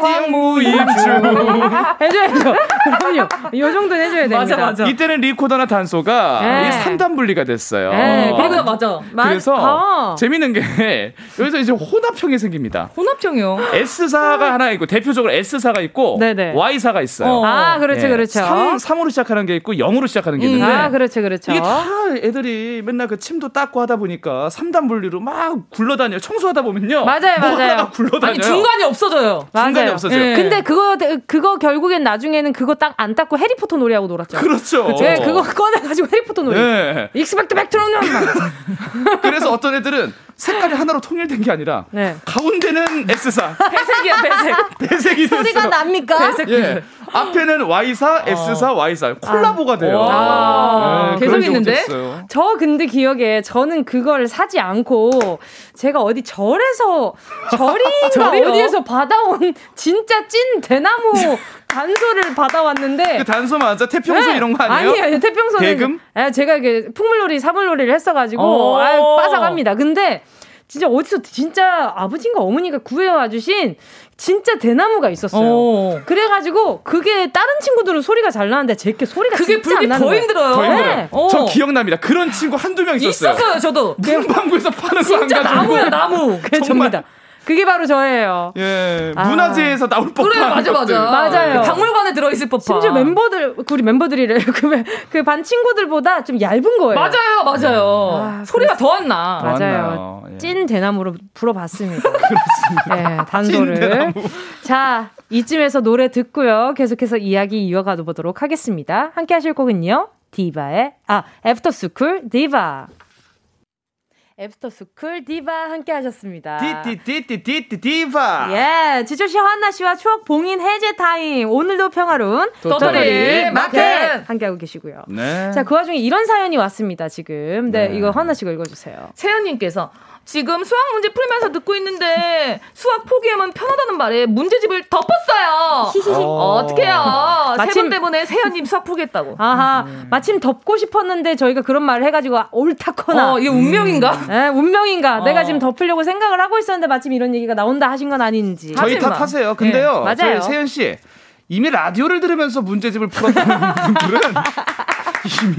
태황무임중. 해줘야죠. 그럼요. 이 정도는 해줘야 됩니다. 맞아, 맞아. 이때는 리코더나 단소가 네. 3단 분리가 됐어요. 네. 그리고 맞아. 그래서 아. 재밌는 게 여기서 이제 혼합형이 생깁니다. 혼합형이요? S사가 하나 있고 대표적으로 S사가 있고 네네. Y사가 있어요. 어. 아, 그렇죠, 네. 그렇죠. 3, 3으로 시작하는 게 있고 0으로 시작하는 게 있는데. 아, 그렇죠, 그렇죠. 이게 다 애들이 맨날 그 침도 닦고 하다 보니까 3단 분리로 막 굴러다녀. 청소하다 보면요. 맞아요, 맞아요. 굴러다녀요. 아니, 중간이 없어져요. 중간이 맞아요. 없어져요. 네. 근데 그거 그거 결국엔 나중에는 그거 딱 안 닦고 해리포터 놀이하고 놀았죠. 그렇죠. 네, 그거 꺼내 가지고 해리포터 놀이. 네. Expecto Patronum 그래서 어떤 애들은 색깔이 하나로 통일된 게 아니라 네. 가운데는 S사. 배색이야, 배색. 배색이 됐어요. 소리가 납니까? 배색. 예. 앞에는 Y사, S사, Y사 콜라보가 돼요. 아, 네, 계속 있는데? 저 근데 기억에 저는 그걸 사지 않고 제가 어디 절에서 절인가 어디에서 받아온 진짜 찐 대나무 단소를 받아왔는데 그 단소 맞아? 태평소 네. 이런 거 아니에요? 아니에요. 태평소는 대금? 네, 제가 이게 풍물놀이, 사물놀이를 했어가지고 아, 빠삭합니다. 근데 진짜 어디서 진짜 아버지인가 어머니가 구해와 주신 진짜 대나무가 있었어요. 오. 그래가지고 그게 다른 친구들은 소리가 잘 나는데 제게 소리가 그게 나는 더 힘들어요. 더 힘들어요. 네. 저 기억납니다. 그런 친구 한두 명 있었어요. 있었어요, 저도. 문방구에서 파는 거안 가지고. 나무야, 나무. 그게 접니다. 그게 바로 저예요. 예. 아. 문화재에서 나올 법한. 그래, 맞아, 맞아. 맞아요. 박물관에 들어있을 법한. 심지어 멤버들, 우리 멤버들이래. 그, 그 반 친구들보다 좀 얇은 거예요. 맞아요, 맞아요. 아, 소리가 더 안 나. 맞아요. 예. 찐 대나무로 불어봤습니다. 그렇습니다. 네, 단소를. 자, 이쯤에서 노래 듣고요. 계속해서 이야기 이어가 보도록 하겠습니다. 함께 하실 곡은요. 디바의, 아, 애프터 스쿨 디바. 애프터 스쿨 디바 함께 하셨습니다. 디디디디디디 디바. 예, 지조 씨, 한나 씨와 추억 봉인 해제 타임. 오늘도 평화로운 도토리 마켓 함께 하고 계시고요. 네. 자, 그 와중에 이런 사연이 왔습니다. 지금. 네, 네. 이거 한나 씨가 읽어 주세요. 세연 님께서 지금 수학 문제 풀면서 듣고 있는데 수학 포기하면 편하다는 말에 문제집을 덮었어요. 어, 어떡해요. 마침 세번 때문에 세연님 수학 포기했다고. 아하. 음. 마침 덮고 싶었는데 저희가 그런 말을 해가지고 옳다거나. 어, 이게 운명인가? 음. 네, 운명인가? 어. 내가 지금 덮으려고 생각을 하고 있었는데 마침 이런 얘기가 나온다 하신 건 아닌지. 저희 탓하세요. 근데요. 네, 맞아요. 세연 씨. 이미 라디오를 들으면서 문제집을 풀었다는 분들은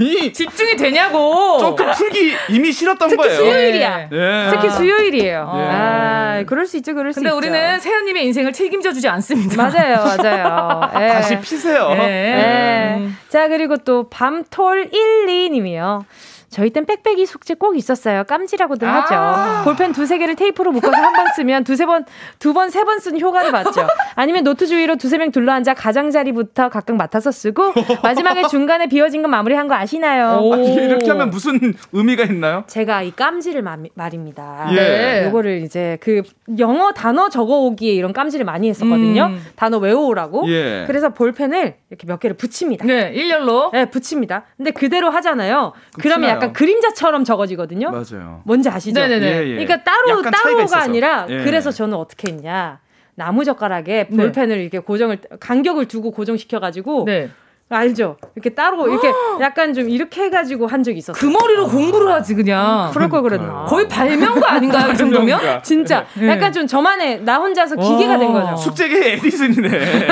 이미 집중이 되냐고. 조금 풀기 이미 싫었던 특히 거예요. 수요일이야. 예. 특히 수요일이에요. 예. 아, 그럴 수 있죠, 그럴 수 근데 있죠. 우리는 세연님의 인생을 책임져 주지 않습니다. 맞아요, 맞아요. 예. 다시 피세요. 예. 예. 자, 그리고 또 밤톨 12님이요. 저희 땐 빽빽이 숙제 꼭 있었어요. 깜지라고들 아~ 하죠. 볼펜 두세 개를 테이프로 묶어서 한 번 쓰면 두세 번, 두 번, 세 번 쓴 효과를 봤죠. 아니면 노트 주위로 두세 명 둘러앉아 가장자리부터 각각 맡아서 쓰고 마지막에 중간에 비워진 건 마무리한 거 아시나요? 이렇게 하면 무슨 의미가 있나요? 제가 이 깜지를 마, 말입니다. 예. 네. 요거를 이제 그 영어 단어 적어오기에 이런 깜지를 많이 했었거든요. 음. 단어 외워오라고. 예. 그래서 볼펜을 이렇게 몇 개를 붙입니다. 네, 일렬로. 네, 붙입니다. 근데 그대로 하잖아요. 그러면 약간 그림자처럼 적어지거든요. 맞아요. 뭔지 아시죠? 네네네. 예, 예. 그러니까 따로 따로가 아니라 예. 그래서 저는 어떻게 했냐 나무 젓가락에 네. 볼펜을 네. 이렇게 고정을 간격을 두고 고정시켜 가지고. 네. 알죠? 이렇게 따로 이렇게 약간 좀 이렇게 해가지고 한 적이 있었어. 그 머리로 공부를 하지 그냥. 그럴 걸 그랬나? 거의 발명가 아닌가요 이 정도면? 진짜 네. 약간 좀 저만의 나 혼자서 기계가 된 거죠. 숙제계 에디슨이네.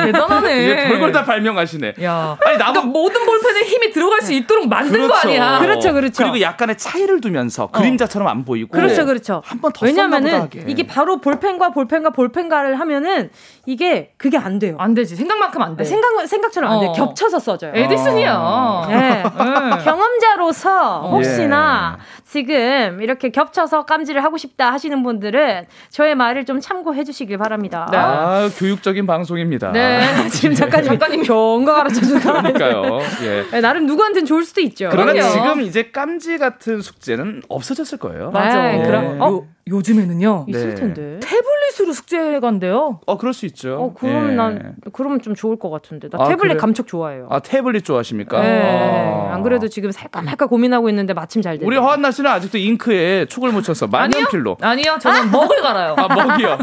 대단하네. 별걸 다 발명하시네. 야, 아니 나도 그러니까 모든 볼펜에 힘이 들어갈 수 있도록 만든 그렇죠. 거 아니야? 그렇죠, 그렇죠. 그리고 약간의 차이를 두면서 어. 그림자처럼 안 보이고. 그렇죠, 그렇죠. 한 번 더 왜냐면은 이게 바로 볼펜과 볼펜과 볼펜과를 하면은 이게 그게 안 돼요. 안 되지. 생각만큼 안 돼. 생각 생각처럼 안 돼. 어. 겹쳐서 써 져요. 에디슨이야. 어. 네. 네. 경험자로서 혹시나 예. 지금 이렇게 겹쳐서 깜지를 하고 싶다 하시는 분들은 저의 말을 좀 참고해 주시길 바랍니다. 네. 아, 교육적인 방송입니다. 네. 지금 작가님, 작가님 거 가르쳐 준다. 그러니까요. 예. 네, 나름 누구한테는 좋을 수도 있죠. 그러나 지금 이제 깜지 같은 숙제는 없어졌을 거예요. 맞아. 네, 그럼 어? 요즘에는요. 있을 네. 텐데. 태블릿으로 숙제 간대요. 어, 그럴 수 있죠. 어, 그러면 예. 난 그러면 좀 좋을 것 같은데. 나 아, 태블릿 그래? 감촉 좋아해요. 아, 태블릿 좋아하십니까? 네. 아. 안 그래도 지금 살까 말까 고민하고 있는데 마침 잘 됐네. 우리 허한나 씨는 아직도 잉크에 촉을 묻혀서 만년필로. 아니요. 저는 아! 먹을 갈아요. 아, 먹이요.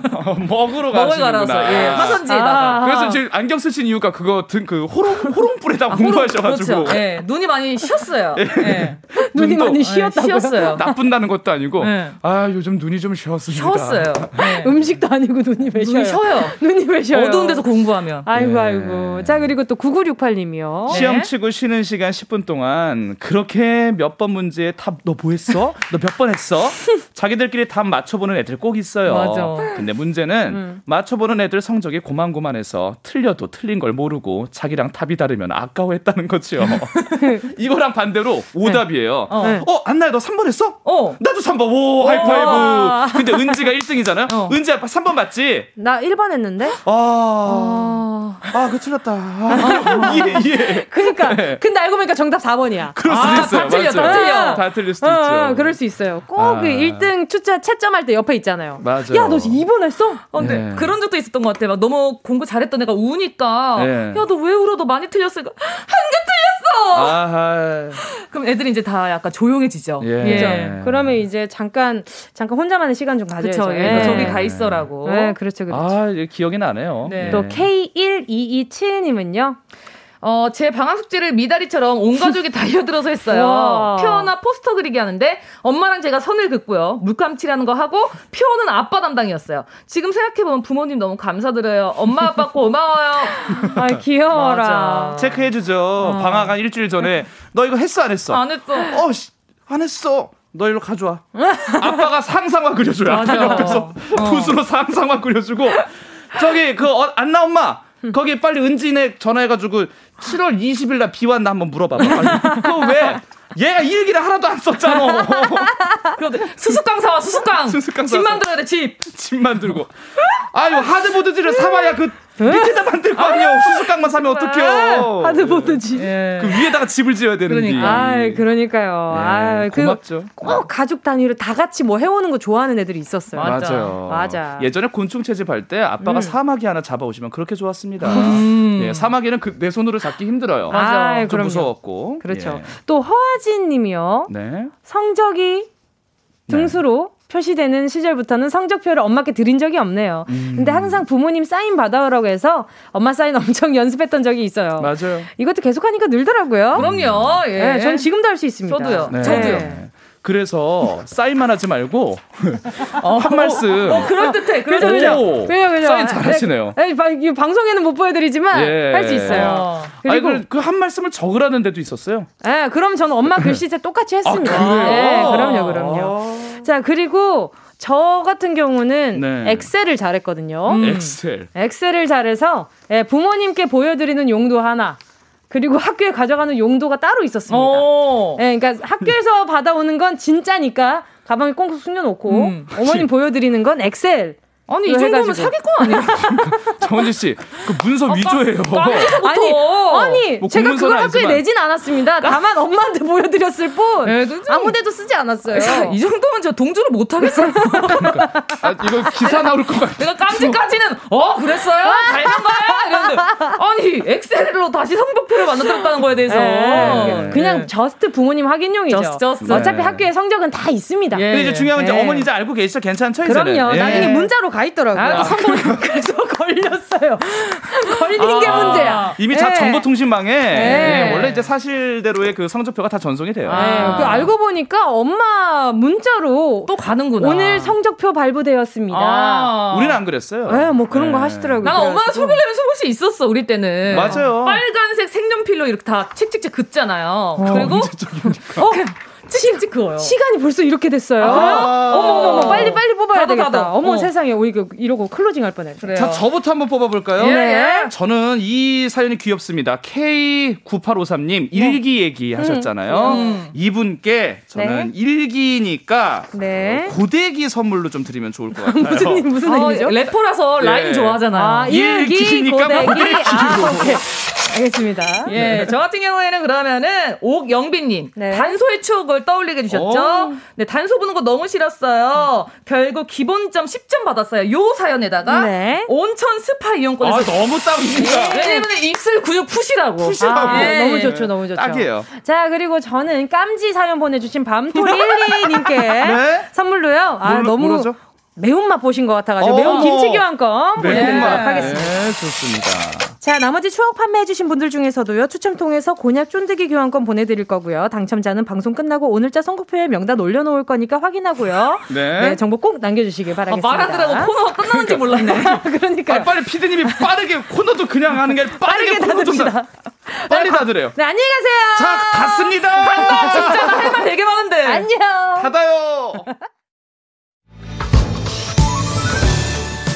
먹으로 가시는구나. 먹을 갈아서. 예. 화선지에다가. 아. 그래서 지금 안경 쓰신 이유가 그거 등 그 호롱 호롱불에다 아, 공부하셔 가지고. 그렇죠. 예. 눈이 많이 쉬었어요. 예. 예. 눈이 많이 쉬었다고요? 쉬었어요. 나쁜다는 것도 아니고. 예. 아, 요즘 눈이 좀 쉬었습니다. 쉬었어요. 네. 음식도 아니고 눈이 왜 쉬어요? 쉬어요. 눈이 왜 쉬어요? 어두운 데서 공부하면. 아이고 네. 아이고. 자 그리고 또 9968님이요. 시험 치고 쉬는 시간 10분 동안 그렇게 몇 번 문제에 답 너 뭐 했어? 너 몇 번 했어? 자기들끼리 답 맞춰보는 애들 꼭 있어요. 맞아. 근데 문제는 음. 맞춰보는 애들 성적이 고만고만해서 틀려도 틀린 걸 모르고 자기랑 답이 다르면 아까워했다는 거죠. 이거랑 반대로 오답이에요. 네. 어, 어 안나야 너 3번 했어? 어. 나도 3번. 오 하이파이브. 근데 은지가 1등이잖아. 어. 은지 아빠 3번 맞지? 나 1번 했는데. 아, 아, 그 틀렸다. 아, 예, 예. 그러니까. 네. 근데 알고 보니까 정답 4번이야. 그럴 수도 아, 있어요. 다 틀려, 다 틀려. 다 틀릴 수도 어, 있죠. 어, 그럴 수 있어요. 꼭그 아. 1등 추차 채점할 때 옆에 있잖아요. 맞아. 야, 너 2번 했어? 어, 근데 네. 그런 적도 있었던 것 같아. 막 너무 공부 잘했던 애가 우니까. 네. 야, 너 왜 울어? 너 많이 틀렸으니까. 한 개 틀렸어! 아하. 그럼 애들이 이제 다 약간 조용해지죠. 예. 예. 그러면 이제 잠깐, 잠깐 혼자만의 시간 좀 가져야죠. 그쵸, 예. 저기 가 있어라고. 네, 그렇죠, 그렇죠. 아, 기억이 나네요. 네. 또 K1227님은요. 어, 제 방학 숙제를 미다리처럼 온 가족이 달려들어서 했어요. 표어나 포스터 그리기 하는데 엄마랑 제가 선을 긋고요. 물감칠하는 거 하고 표어는 아빠 담당이었어요. 지금 생각해보면 부모님 너무 감사드려요. 엄마 아빠 고마워요. 아 귀여워라. 체크해주죠. 어. 방학 한 일주일 전에 너 이거 했어 안 했어? 안 했어. 어, 씨, 안 했어. 너 일로 가져와. 아빠가 상상만 그려줘요. 아빠 옆에서 어. 붓으로 상상만 그려주고 저기 그 어, 안나 엄마 거기 빨리 은진에 전화해가지고 7월 20일 날 비 왔나 한번 물어봐봐. 그거 왜? 얘가 일기를 하나도 안 썼잖아. 수수깡 사와 수수깡. 수수깡 집 만들어야 돼 집. 집 만들고. 아유 하드보드지를 사와야 그 밑에다 만들 거 아니에요. 수수깡만 사면 어떡해요. 하드보드지. 예. 그 위에다가 집을 지어야 되는데. 그러니까. 아, 그러니까요. 예. 아, 그 고맙죠. 꼭 가족 단위로 다 같이 뭐 해오는 거 좋아하는 애들이 있었어요. 맞아. 요 맞아. 예전에 곤충 채집할 때 아빠가 음. 사마귀 하나 잡아오시면 그렇게 좋았습니다. 음. 예, 사마귀는 그, 내 손으로 잡기 힘들어요. 맞아. 좀 무서웠고. 그렇죠. 예. 또 허아진 님이요. 네. 성적이 등수로 네. 표시되는 시절부터는 성적표를 엄마께 드린 적이 없네요. 음. 근데 항상 부모님 사인 받아오라고 해서 엄마 사인 엄청 연습했던 적이 있어요. 맞아요. 이것도 계속하니까 늘더라고요. 그럼요. 예. 네, 전 지금도 할 수 있습니다. 저도요. 네. 저도요. 그래서 사인만 하지 말고 어, 한 말씀. 어, 그런 듯해. 그런 듯해. 왜요, 왜요? 사인 잘하시네요. 네, 네, 방송에는 못 보여드리지만 예. 할수 있어요. 어. 그리고 그, 그한 말씀을 적으라는 데도 있었어요. 네, 그럼 저는 엄마 글씨체 똑같이 했습니다. 아? 네, 그럼요, 그럼요. 자, 그리고 저 같은 경우는 네. 엑셀을 잘했거든요. 음. 엑셀. 엑셀을 잘해서 예, 부모님께 보여드리는 용도 하나. 그리고 학교에 가져가는 용도가 따로 있었습니다. 네, 그러니까 학교에서 받아오는 건 진짜니까 가방에 꽁꽁 숨겨놓고 음. 어머님 보여드리는 건 엑셀. 아니 이 정도면 사기꾼 아니에요? 정원지 씨, 그 문서 위조예요. 아니, 아니 뭐 제가 그걸 학교에 아니지만. 내진 않았습니다. 다만 엄마한테 보여드렸을 뿐. 네, 아무데도 쓰지 않았어요. 이 정도면 저 동조를 못 하겠어요. 그러니까. 아, 이거 기사 나올 것 같아. 내가 깜지까지는 어 그랬어요? 닮은 거야? 이랬는데 아니 엑셀로 다시 성적표를 만들었다는 거에 대해서 네. 그냥 네. just 부모님 확인용이죠. Just, just. 어차피 네. 학교에 성적은 다 있습니다. 예. 근데 이제 중요한 건 이제 어머니 이제 알고 계시죠? 괜찮죠? 그럼요. 나중에 문자로 가 있더라고요. 아, 성공. 그래서 걸렸어요. 걸린 아, 게 문제야. 이미 네. 정보통신망에 네. 네. 원래 이제 사실대로의 그 성적표가 다 전송이 돼요. 아. 그 알고 보니까 엄마 문자로 또 가는구나. 오늘 성적표 발부되었습니다. 아. 우리는 안 그랬어요. 네, 뭐 그런 거 하시더라고요. 난 엄마가 속을 내면 속을 수 있었어 우리 때는. 맞아요. 빨간색 색연필로 이렇게 다 칙칙칙 긋잖아요. 어, 그리고 어, 찍찍찍 그어요. 시간이 벌써 이렇게 됐어요. 아~ 어머 어머 어머 빨리 빨리 뽑아야 다도, 되겠다. 다도. 어머 어. 세상에 우리 이러고 클로징 할 뻔해. 그래요. 자 저부터 한번 뽑아볼까요? 예. 네. 저는 이 사연이 귀엽습니다. K9853님 일기 얘기 음. 하셨잖아요. 음. 이분께 저는 네. 일기니까 네. 고데기 선물로 좀 드리면 좋을 것 같아요. 무슨 무슨 어, 의미죠? 래퍼라서 라임 예. 좋아하잖아요. 아, 일기, 고데기. 고데기. 아, 오케이. 알겠습니다. 예, 네. 저 같은 경우에는 그러면은 옥영빈님 네. 단소의 추억을 떠올리게 해주셨죠. 네, 단소 보는 거 너무 싫었어요. 결국 기본점 10점 받았어요. 요 사연에다가 네. 온천 스파 이용권을 아, 너무 딱입니다. 네. 왜냐면 입술 근육 푸시라고. 푸시라고. 아, 네. 너무 좋죠, 너무 좋죠. 딱이에요. 자, 그리고 저는 깜지 사연 보내주신 밤토리일리님께 네? 선물로요. 아, 뭘, 너무 뭐라죠? 매운맛 보신 것 같아가지고 매운 김치 교환권 보내드리도록 하겠습니다. 네, 좋습니다. 자, 나머지 추억 판매해주신 분들 중에서도요, 추첨 통해서 곤약 쫀득이 교환권 보내드릴 거고요. 당첨자는 방송 끝나고 오늘자 선곡표에 명단 올려놓을 거니까 확인하고요. 네. 네 정보 꼭 남겨주시길 바라겠습니다. 아, 말하더라고 코너가 끝나는지 몰랐네. 그러니까. 아, 빨리 피디님이 빠르게 코너도 그냥 하는 게 빠르게 좀 다, 빨리 닫으래요. 네, 안녕히 가세요. 자, 닫습니다. 간다, 진짜. 할 말 되게 많은데. 안녕. 닫아요.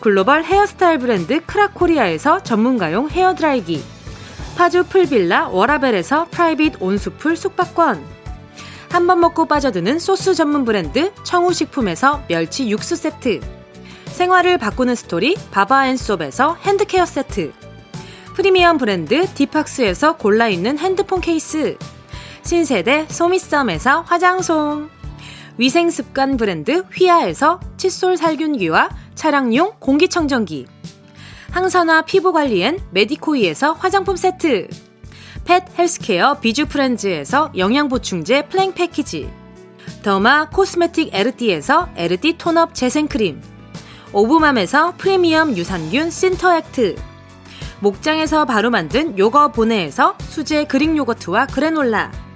글로벌 헤어스타일 브랜드 크라코리아에서 전문가용 헤어드라이기. 파주 풀빌라 워라벨에서 private 온수풀 숙박권. 한 번 먹고 빠져드는 소스 전문 브랜드 청우식품에서 멸치 육수 세트. 생활을 바꾸는 스토리 바바앤솝에서 hand care 세트. 프리미엄 브랜드 디팍스에서 골라있는 핸드폰 케이스. 신세대 소미썸에서 화장솜 위생습관 브랜드 휘하에서 칫솔 살균기와 차량용 공기청정기 항산화 피부관리엔 메디코이에서 화장품 세트 pet healthcare 비주프렌즈에서 영양보충제 플랭 패키지 derma cosmetic 에르띠에서 에르띠 tone-up 재생크림 오브맘에서 프리미엄 유산균 신터액트 목장에서 바로 만든 요거 보내에서 수제 그릭 요거트와 그래놀라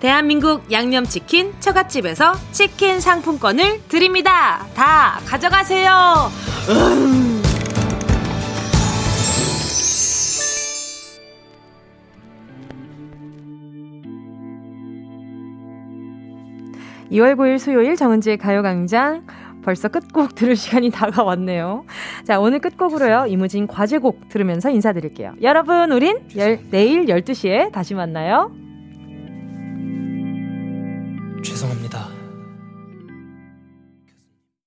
대한민국 양념치킨 처갓집에서 치킨 상품권을 드립니다. 다 가져가세요. 음. 2월 9일 수요일 정은지의 가요광장 벌써 끝곡 들을 시간이 다가왔네요. 자, 오늘 끝곡으로요. 이무진 과제곡 들으면서 인사드릴게요. 여러분, 우린 열, 내일 12시에 다시 만나요. 죄송합니다.